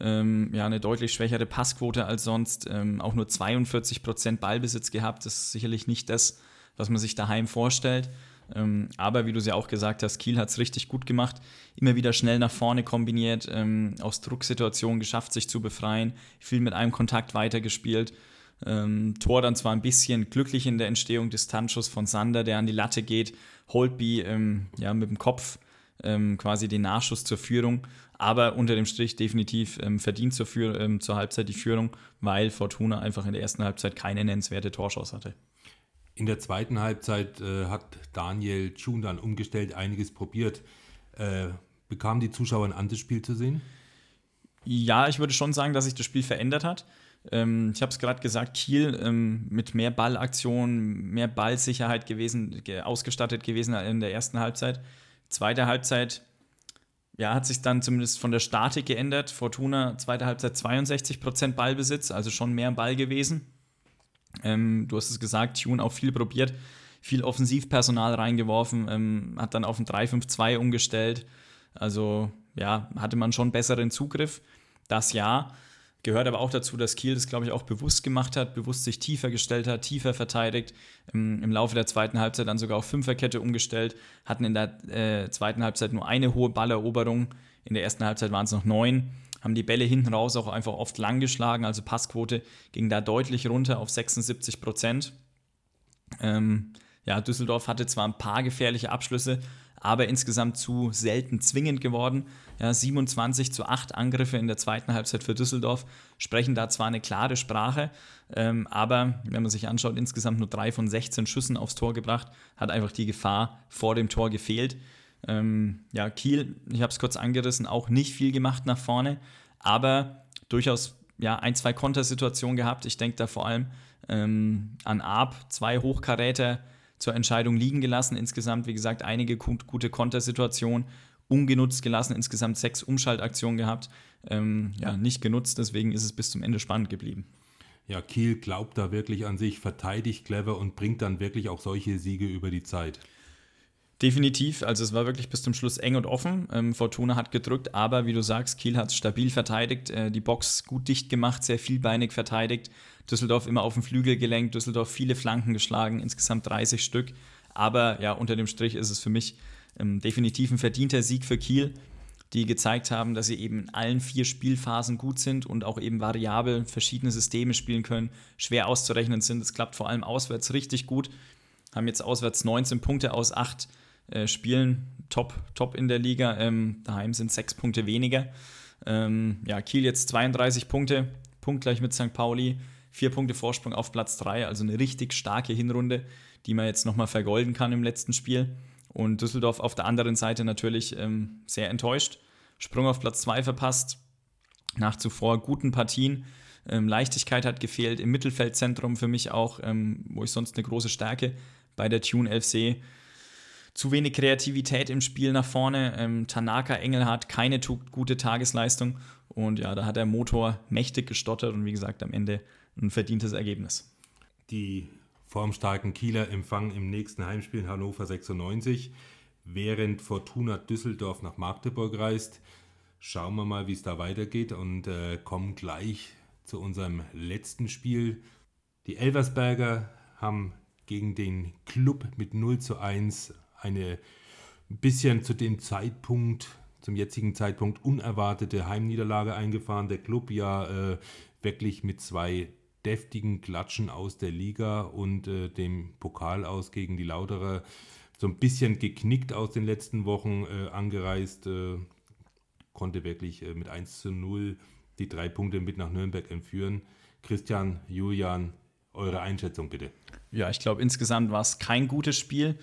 Ähm, ja, eine deutlich schwächere Passquote als sonst. Ähm, auch nur 42% Ballbesitz gehabt. Das ist sicherlich nicht das, was man sich daheim vorstellt. Ähm, aber wie du es ja auch gesagt hast, Kiel hat es richtig gut gemacht. Immer wieder schnell nach vorne kombiniert, ähm, aus Drucksituationen geschafft, sich zu befreien, viel mit einem Kontakt weitergespielt. Ähm, Tor dann zwar ein bisschen glücklich in der Entstehung, Distanzschuss von Sander, der an die Latte geht, Holtby ähm, ja, mit dem Kopf ähm, quasi den Nachschuss zur Führung, aber unter dem Strich definitiv ähm, verdient zur, Führ ähm, zur Halbzeit die Führung, weil Fortuna einfach in der ersten Halbzeit keine nennenswerte Torschance hatte.
In der zweiten Halbzeit äh, hat Daniel Thun dann umgestellt, einiges probiert. Äh, bekamen die Zuschauer ein anderes Spiel zu sehen?
Ja, ich würde schon sagen, dass sich das Spiel verändert hat. Ähm, ich habe es gerade gesagt, Kiel ähm, mit mehr Ballaktionen, mehr Ballsicherheit gewesen, ge ausgestattet gewesen in der ersten Halbzeit. Zweite Halbzeit ja, hat sich dann zumindest von der Statik geändert. Fortuna, zweite Halbzeit 62% Ballbesitz, also schon mehr Ball gewesen. Ähm, du hast es gesagt, Tune auch viel probiert, viel Offensivpersonal reingeworfen, ähm, hat dann auf ein 3-5-2 umgestellt. Also ja, hatte man schon besseren Zugriff. Das ja. Gehört aber auch dazu, dass Kiel das, glaube ich, auch bewusst gemacht hat, bewusst sich tiefer gestellt hat, tiefer verteidigt. Im, im Laufe der zweiten Halbzeit dann sogar auf Fünferkette umgestellt, hatten in der äh, zweiten Halbzeit nur eine hohe Balleroberung. In der ersten Halbzeit waren es noch neun haben die Bälle hinten raus auch einfach oft lang geschlagen, also Passquote ging da deutlich runter auf 76 Prozent. Ähm, ja, Düsseldorf hatte zwar ein paar gefährliche Abschlüsse, aber insgesamt zu selten zwingend geworden. Ja, 27 zu 8 Angriffe in der zweiten Halbzeit für Düsseldorf sprechen da zwar eine klare Sprache, ähm, aber wenn man sich anschaut, insgesamt nur 3 von 16 Schüssen aufs Tor gebracht, hat einfach die Gefahr vor dem Tor gefehlt. Ähm, ja, Kiel, ich habe es kurz angerissen, auch nicht viel gemacht nach vorne, aber durchaus ja, ein, zwei Kontersituationen gehabt. Ich denke da vor allem ähm, an Arp, zwei Hochkaräter zur Entscheidung liegen gelassen. Insgesamt, wie gesagt, einige gute Kontersituationen ungenutzt gelassen, insgesamt sechs Umschaltaktionen gehabt. Ähm, ja, nicht genutzt, deswegen ist es bis zum Ende spannend geblieben.
Ja, Kiel glaubt da wirklich an sich, verteidigt clever und bringt dann wirklich auch solche Siege über die Zeit.
Definitiv, also es war wirklich bis zum Schluss eng und offen. Ähm, Fortuna hat gedrückt, aber wie du sagst, Kiel hat es stabil verteidigt, äh, die Box gut dicht gemacht, sehr vielbeinig verteidigt. Düsseldorf immer auf den Flügel gelenkt, Düsseldorf viele Flanken geschlagen, insgesamt 30 Stück. Aber ja, unter dem Strich ist es für mich ähm, definitiv ein verdienter Sieg für Kiel, die gezeigt haben, dass sie eben in allen vier Spielphasen gut sind und auch eben variabel verschiedene Systeme spielen können, schwer auszurechnen sind. Es klappt vor allem auswärts richtig gut. Haben jetzt auswärts 19 Punkte aus 8 äh, spielen, top, top in der Liga. Ähm, daheim sind sechs Punkte weniger. Ähm, ja, Kiel jetzt 32 Punkte, punktgleich mit St. Pauli, vier Punkte Vorsprung auf Platz 3, also eine richtig starke Hinrunde, die man jetzt nochmal vergolden kann im letzten Spiel. Und Düsseldorf auf der anderen Seite natürlich ähm, sehr enttäuscht. Sprung auf Platz 2 verpasst, nach zuvor guten Partien. Ähm, Leichtigkeit hat gefehlt, im Mittelfeldzentrum für mich auch, ähm, wo ich sonst eine große Stärke bei der Tune FC zu wenig Kreativität im Spiel nach vorne. Ähm, Tanaka Engelhardt keine gute Tagesleistung. Und ja, da hat der Motor mächtig gestottert und wie gesagt, am Ende ein verdientes Ergebnis.
Die formstarken Kieler empfangen im nächsten Heimspiel in Hannover 96, während Fortuna Düsseldorf nach Magdeburg reist. Schauen wir mal, wie es da weitergeht und äh, kommen gleich zu unserem letzten Spiel. Die Elversberger haben gegen den Club mit 0 zu 1 eine ein bisschen zu dem Zeitpunkt, zum jetzigen Zeitpunkt unerwartete Heimniederlage eingefahren. Der Club ja äh, wirklich mit zwei deftigen Klatschen aus der Liga und äh, dem Pokal aus gegen die Lauterer so ein bisschen geknickt aus den letzten Wochen äh, angereist, äh, konnte wirklich äh, mit 1 zu 0 die drei Punkte mit nach Nürnberg entführen. Christian, Julian, eure Einschätzung bitte.
Ja, ich glaube, insgesamt war es kein gutes Spiel.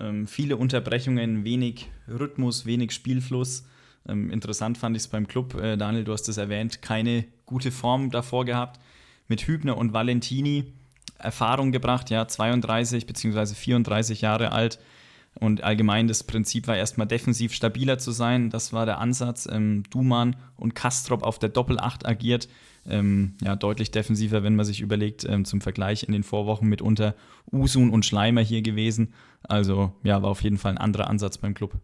Ähm, viele Unterbrechungen, wenig Rhythmus, wenig Spielfluss. Ähm, interessant fand ich es beim Club, äh, Daniel, du hast es erwähnt, keine gute Form davor gehabt. Mit Hübner und Valentini Erfahrung gebracht, ja, 32 bzw. 34 Jahre alt. Und allgemein das Prinzip war erstmal defensiv stabiler zu sein. Das war der Ansatz. Ähm, Duman und Kastrop auf der Doppel-8 agiert ähm, ja, deutlich defensiver, wenn man sich überlegt, ähm, zum Vergleich in den Vorwochen mitunter Usun und Schleimer hier gewesen. Also ja, war auf jeden Fall ein anderer Ansatz beim Club.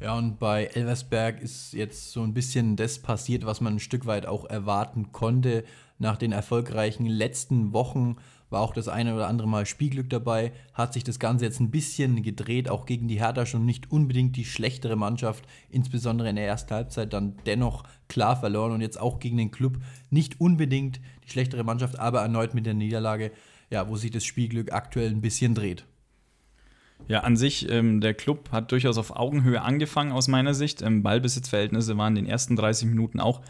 Ja, und bei Elversberg ist jetzt so ein bisschen das passiert, was man ein Stück weit auch erwarten konnte. Nach den erfolgreichen letzten Wochen war auch das eine oder andere Mal Spielglück dabei, hat sich das Ganze jetzt ein bisschen gedreht, auch gegen die Hertha schon nicht unbedingt die schlechtere Mannschaft, insbesondere in der ersten Halbzeit dann dennoch klar verloren und jetzt auch gegen den Club nicht unbedingt die schlechtere Mannschaft, aber erneut mit der Niederlage, ja, wo sich das Spielglück aktuell ein bisschen dreht.
Ja, an sich, ähm, der Club hat durchaus auf Augenhöhe angefangen aus meiner Sicht. Ähm, Ballbesitzverhältnisse waren in den ersten 30 Minuten auch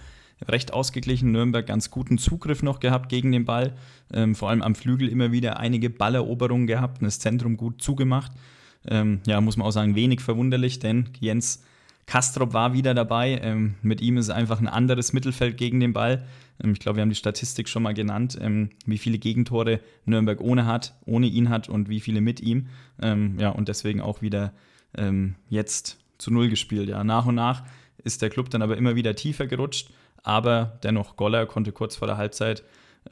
recht ausgeglichen. Nürnberg ganz guten Zugriff noch gehabt gegen den Ball. Ähm, vor allem am Flügel immer wieder einige Balleroberungen gehabt und das Zentrum gut zugemacht. Ähm, ja, muss man auch sagen, wenig verwunderlich, denn Jens Kastrop war wieder dabei. Ähm, mit ihm ist einfach ein anderes Mittelfeld gegen den Ball. Ähm, ich glaube, wir haben die Statistik schon mal genannt, ähm, wie viele Gegentore Nürnberg ohne hat, ohne ihn hat und wie viele mit ihm. Ähm, ja, und deswegen auch wieder jetzt zu Null gespielt. Ja, nach und nach ist der Club dann aber immer wieder tiefer gerutscht, aber dennoch Goller konnte kurz vor der Halbzeit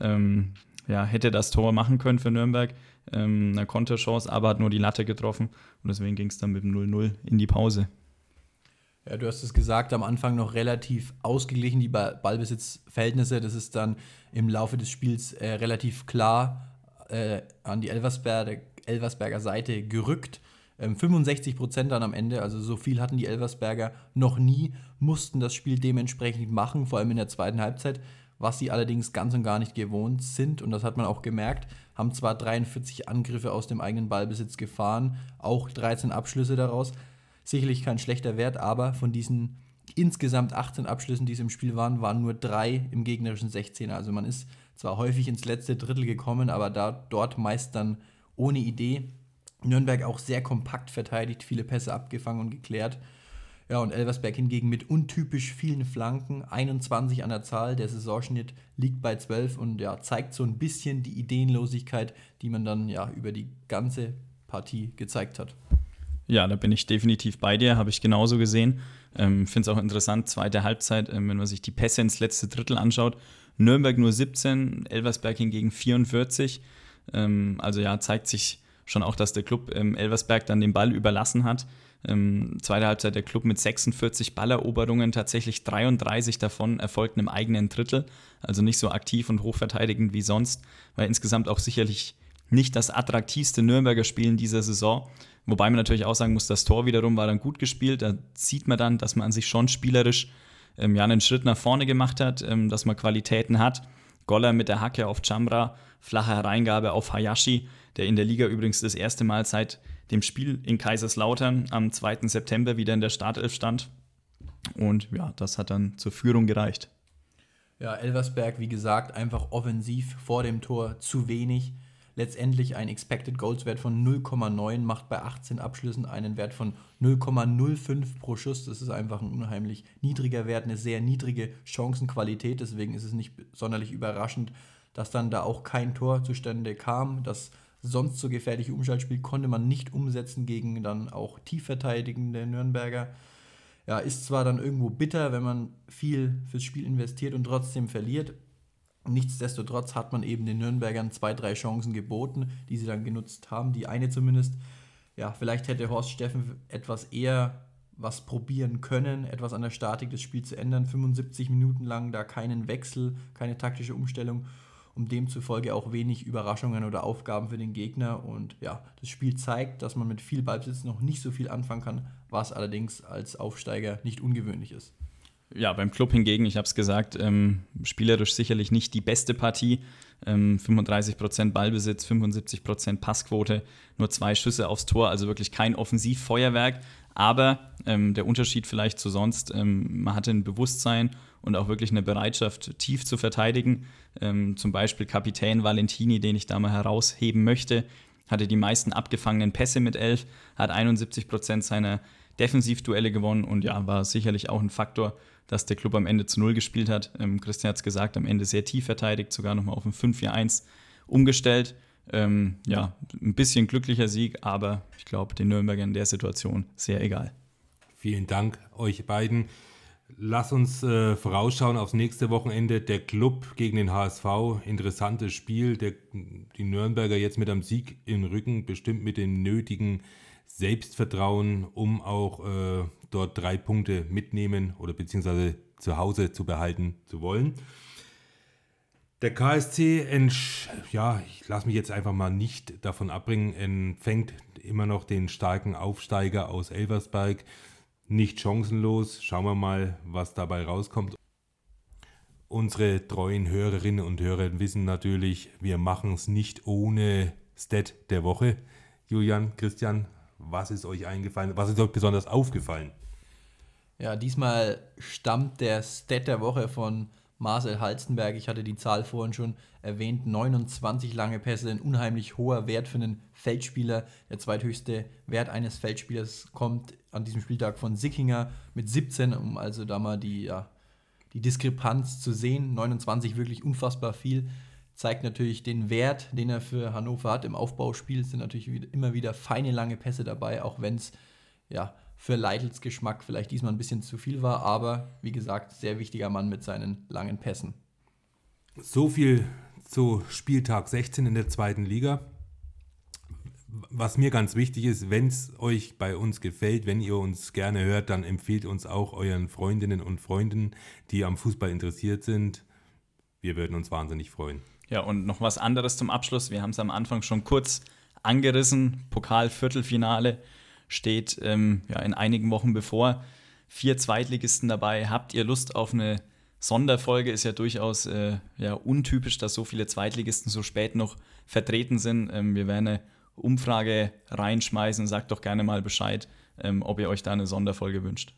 ähm, ja, hätte das Tor machen können für Nürnberg. Ähm, eine Konterchance, aber hat nur die Latte getroffen. Und deswegen ging es dann mit dem 0-0 in die Pause.
Ja, du hast es gesagt, am Anfang noch relativ ausgeglichen, die Ballbesitzverhältnisse. Das ist dann im Laufe des Spiels äh, relativ klar äh, an die Elversberger, Elversberger Seite gerückt. Ähm, 65 Prozent dann am Ende, also so viel hatten die Elversberger noch nie, mussten das Spiel dementsprechend machen, vor allem in der zweiten Halbzeit, was sie allerdings ganz und gar nicht gewohnt sind. Und das hat man auch gemerkt, haben zwar 43 Angriffe aus dem eigenen Ballbesitz gefahren, auch 13 Abschlüsse daraus, sicherlich kein schlechter Wert, aber von diesen insgesamt 18 Abschlüssen, die es im Spiel waren, waren nur drei im gegnerischen 16er. Also man ist zwar häufig ins letzte Drittel gekommen, aber da dort meist dann ohne Idee. Nürnberg auch sehr kompakt verteidigt, viele Pässe abgefangen und geklärt. Ja, und Elversberg hingegen mit untypisch vielen Flanken, 21 an der Zahl, der Saisonschnitt liegt bei 12 und ja, zeigt so ein bisschen die Ideenlosigkeit, die man dann ja über die ganze Partie gezeigt hat.
Ja, da bin ich definitiv bei dir, habe ich genauso gesehen. Ähm, Finde es auch interessant, zweite Halbzeit, ähm, wenn man sich die Pässe ins letzte Drittel anschaut. Nürnberg nur 17, Elversberg hingegen 44. Ähm, also ja, zeigt sich schon auch, dass der Club ähm, Elversberg dann den Ball überlassen hat. Ähm, zweite Halbzeit der Club mit 46 Balleroberungen, tatsächlich 33 davon erfolgten im eigenen Drittel. Also nicht so aktiv und hochverteidigend wie sonst, weil insgesamt auch sicherlich nicht das attraktivste Nürnberger Spiel in dieser Saison. Wobei man natürlich auch sagen muss, das Tor wiederum war dann gut gespielt. Da sieht man dann, dass man an sich schon spielerisch ähm, ja, einen Schritt nach vorne gemacht hat, ähm, dass man Qualitäten hat. Goller mit der Hacke auf Chambra, flache Hereingabe auf Hayashi, der in der Liga übrigens das erste Mal seit dem Spiel in Kaiserslautern am 2. September wieder in der Startelf stand. Und ja, das hat dann zur Führung gereicht.
Ja, Elversberg, wie gesagt, einfach offensiv vor dem Tor zu wenig letztendlich ein Expected Goals Wert von 0,9, macht bei 18 Abschlüssen einen Wert von 0,05 pro Schuss. Das ist einfach ein unheimlich niedriger Wert, eine sehr niedrige Chancenqualität. Deswegen ist es nicht sonderlich überraschend, dass dann da auch kein Tor zustande kam. Das sonst so gefährliche Umschaltspiel konnte man nicht umsetzen gegen dann auch tief verteidigende Nürnberger. Ja, ist zwar dann irgendwo bitter, wenn man viel fürs Spiel investiert und trotzdem verliert. Nichtsdestotrotz hat man eben den Nürnbergern zwei, drei Chancen geboten, die sie dann genutzt haben. Die eine zumindest, ja, vielleicht hätte Horst Steffen etwas eher was probieren können, etwas an der Statik des Spiels zu ändern. 75 Minuten lang da keinen Wechsel, keine taktische Umstellung, um demzufolge auch wenig Überraschungen oder Aufgaben für den Gegner. Und ja, das Spiel zeigt, dass man mit viel Ballbesitz noch nicht so viel anfangen kann, was allerdings als Aufsteiger nicht ungewöhnlich ist.
Ja, beim Club hingegen, ich habe es gesagt, ähm, spielerisch sicherlich nicht die beste Partie. Ähm, 35% Ballbesitz, 75% Passquote, nur zwei Schüsse aufs Tor, also wirklich kein Offensivfeuerwerk. Aber ähm, der Unterschied vielleicht zu sonst, ähm, man hatte ein Bewusstsein und auch wirklich eine Bereitschaft, tief zu verteidigen. Ähm, zum Beispiel Kapitän Valentini, den ich da mal herausheben möchte, hatte die meisten abgefangenen Pässe mit elf, hat 71% seiner Defensivduelle gewonnen und ja, war sicherlich auch ein Faktor, dass der Club am Ende zu Null gespielt hat. Ähm, Christian hat es gesagt, am Ende sehr tief verteidigt, sogar nochmal auf ein 5-4-1 umgestellt. Ähm, ja, ein bisschen glücklicher Sieg, aber ich glaube, den Nürnbergern in der Situation sehr egal.
Vielen Dank euch beiden. Lass uns äh, vorausschauen aufs nächste Wochenende. Der Club gegen den HSV. Interessantes Spiel. Der, die Nürnberger jetzt mit einem Sieg im Rücken, bestimmt mit dem nötigen Selbstvertrauen, um auch äh, dort drei Punkte mitnehmen oder beziehungsweise zu Hause zu behalten zu wollen. Der KSC, ja, ich lasse mich jetzt einfach mal nicht davon abbringen, empfängt immer noch den starken Aufsteiger aus Elversberg. Nicht chancenlos. Schauen wir mal, was dabei rauskommt. Unsere treuen Hörerinnen und Hörer wissen natürlich, wir machen es nicht ohne Stat der Woche. Julian, Christian, was ist euch eingefallen? Was ist euch besonders aufgefallen?
Ja, diesmal stammt der Stat der Woche von Marcel Halstenberg. Ich hatte die Zahl vorhin schon erwähnt. 29 lange Pässe, ein unheimlich hoher Wert für einen Feldspieler. Der zweithöchste Wert eines Feldspielers kommt an diesem Spieltag von Sickinger mit 17, um also da mal die, ja, die Diskrepanz zu sehen. 29 wirklich unfassbar viel zeigt natürlich den Wert, den er für Hannover hat. Im Aufbauspiel sind natürlich immer wieder feine lange Pässe dabei, auch wenn es ja, für Leitels Geschmack vielleicht diesmal ein bisschen zu viel war. Aber wie gesagt, sehr wichtiger Mann mit seinen langen Pässen.
So viel zu Spieltag 16 in der zweiten Liga. Was mir ganz wichtig ist, wenn es euch bei uns gefällt, wenn ihr uns gerne hört, dann empfehlt uns auch euren Freundinnen und Freunden, die am Fußball interessiert sind. Wir würden uns wahnsinnig freuen.
Ja, und noch was anderes zum Abschluss. Wir haben es am Anfang schon kurz angerissen. Pokal-Viertelfinale steht ähm, ja, in einigen Wochen bevor. Vier Zweitligisten dabei. Habt ihr Lust auf eine Sonderfolge? Ist ja durchaus äh, ja, untypisch, dass so viele Zweitligisten so spät noch vertreten sind. Ähm, wir werden eine Umfrage reinschmeißen. Sagt doch gerne mal Bescheid, ähm, ob ihr euch da eine Sonderfolge wünscht.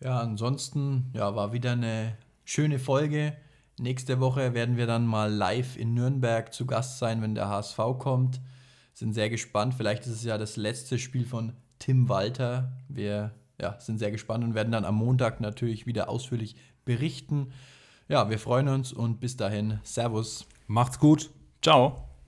Ja, ansonsten ja, war wieder eine schöne Folge. Nächste Woche werden wir dann mal live in Nürnberg zu Gast sein, wenn der HSV kommt. Sind sehr gespannt. Vielleicht ist es ja das letzte Spiel von Tim Walter. Wir ja, sind sehr gespannt und werden dann am Montag natürlich wieder ausführlich berichten. Ja, wir freuen uns und bis dahin. Servus.
Macht's gut.
Ciao.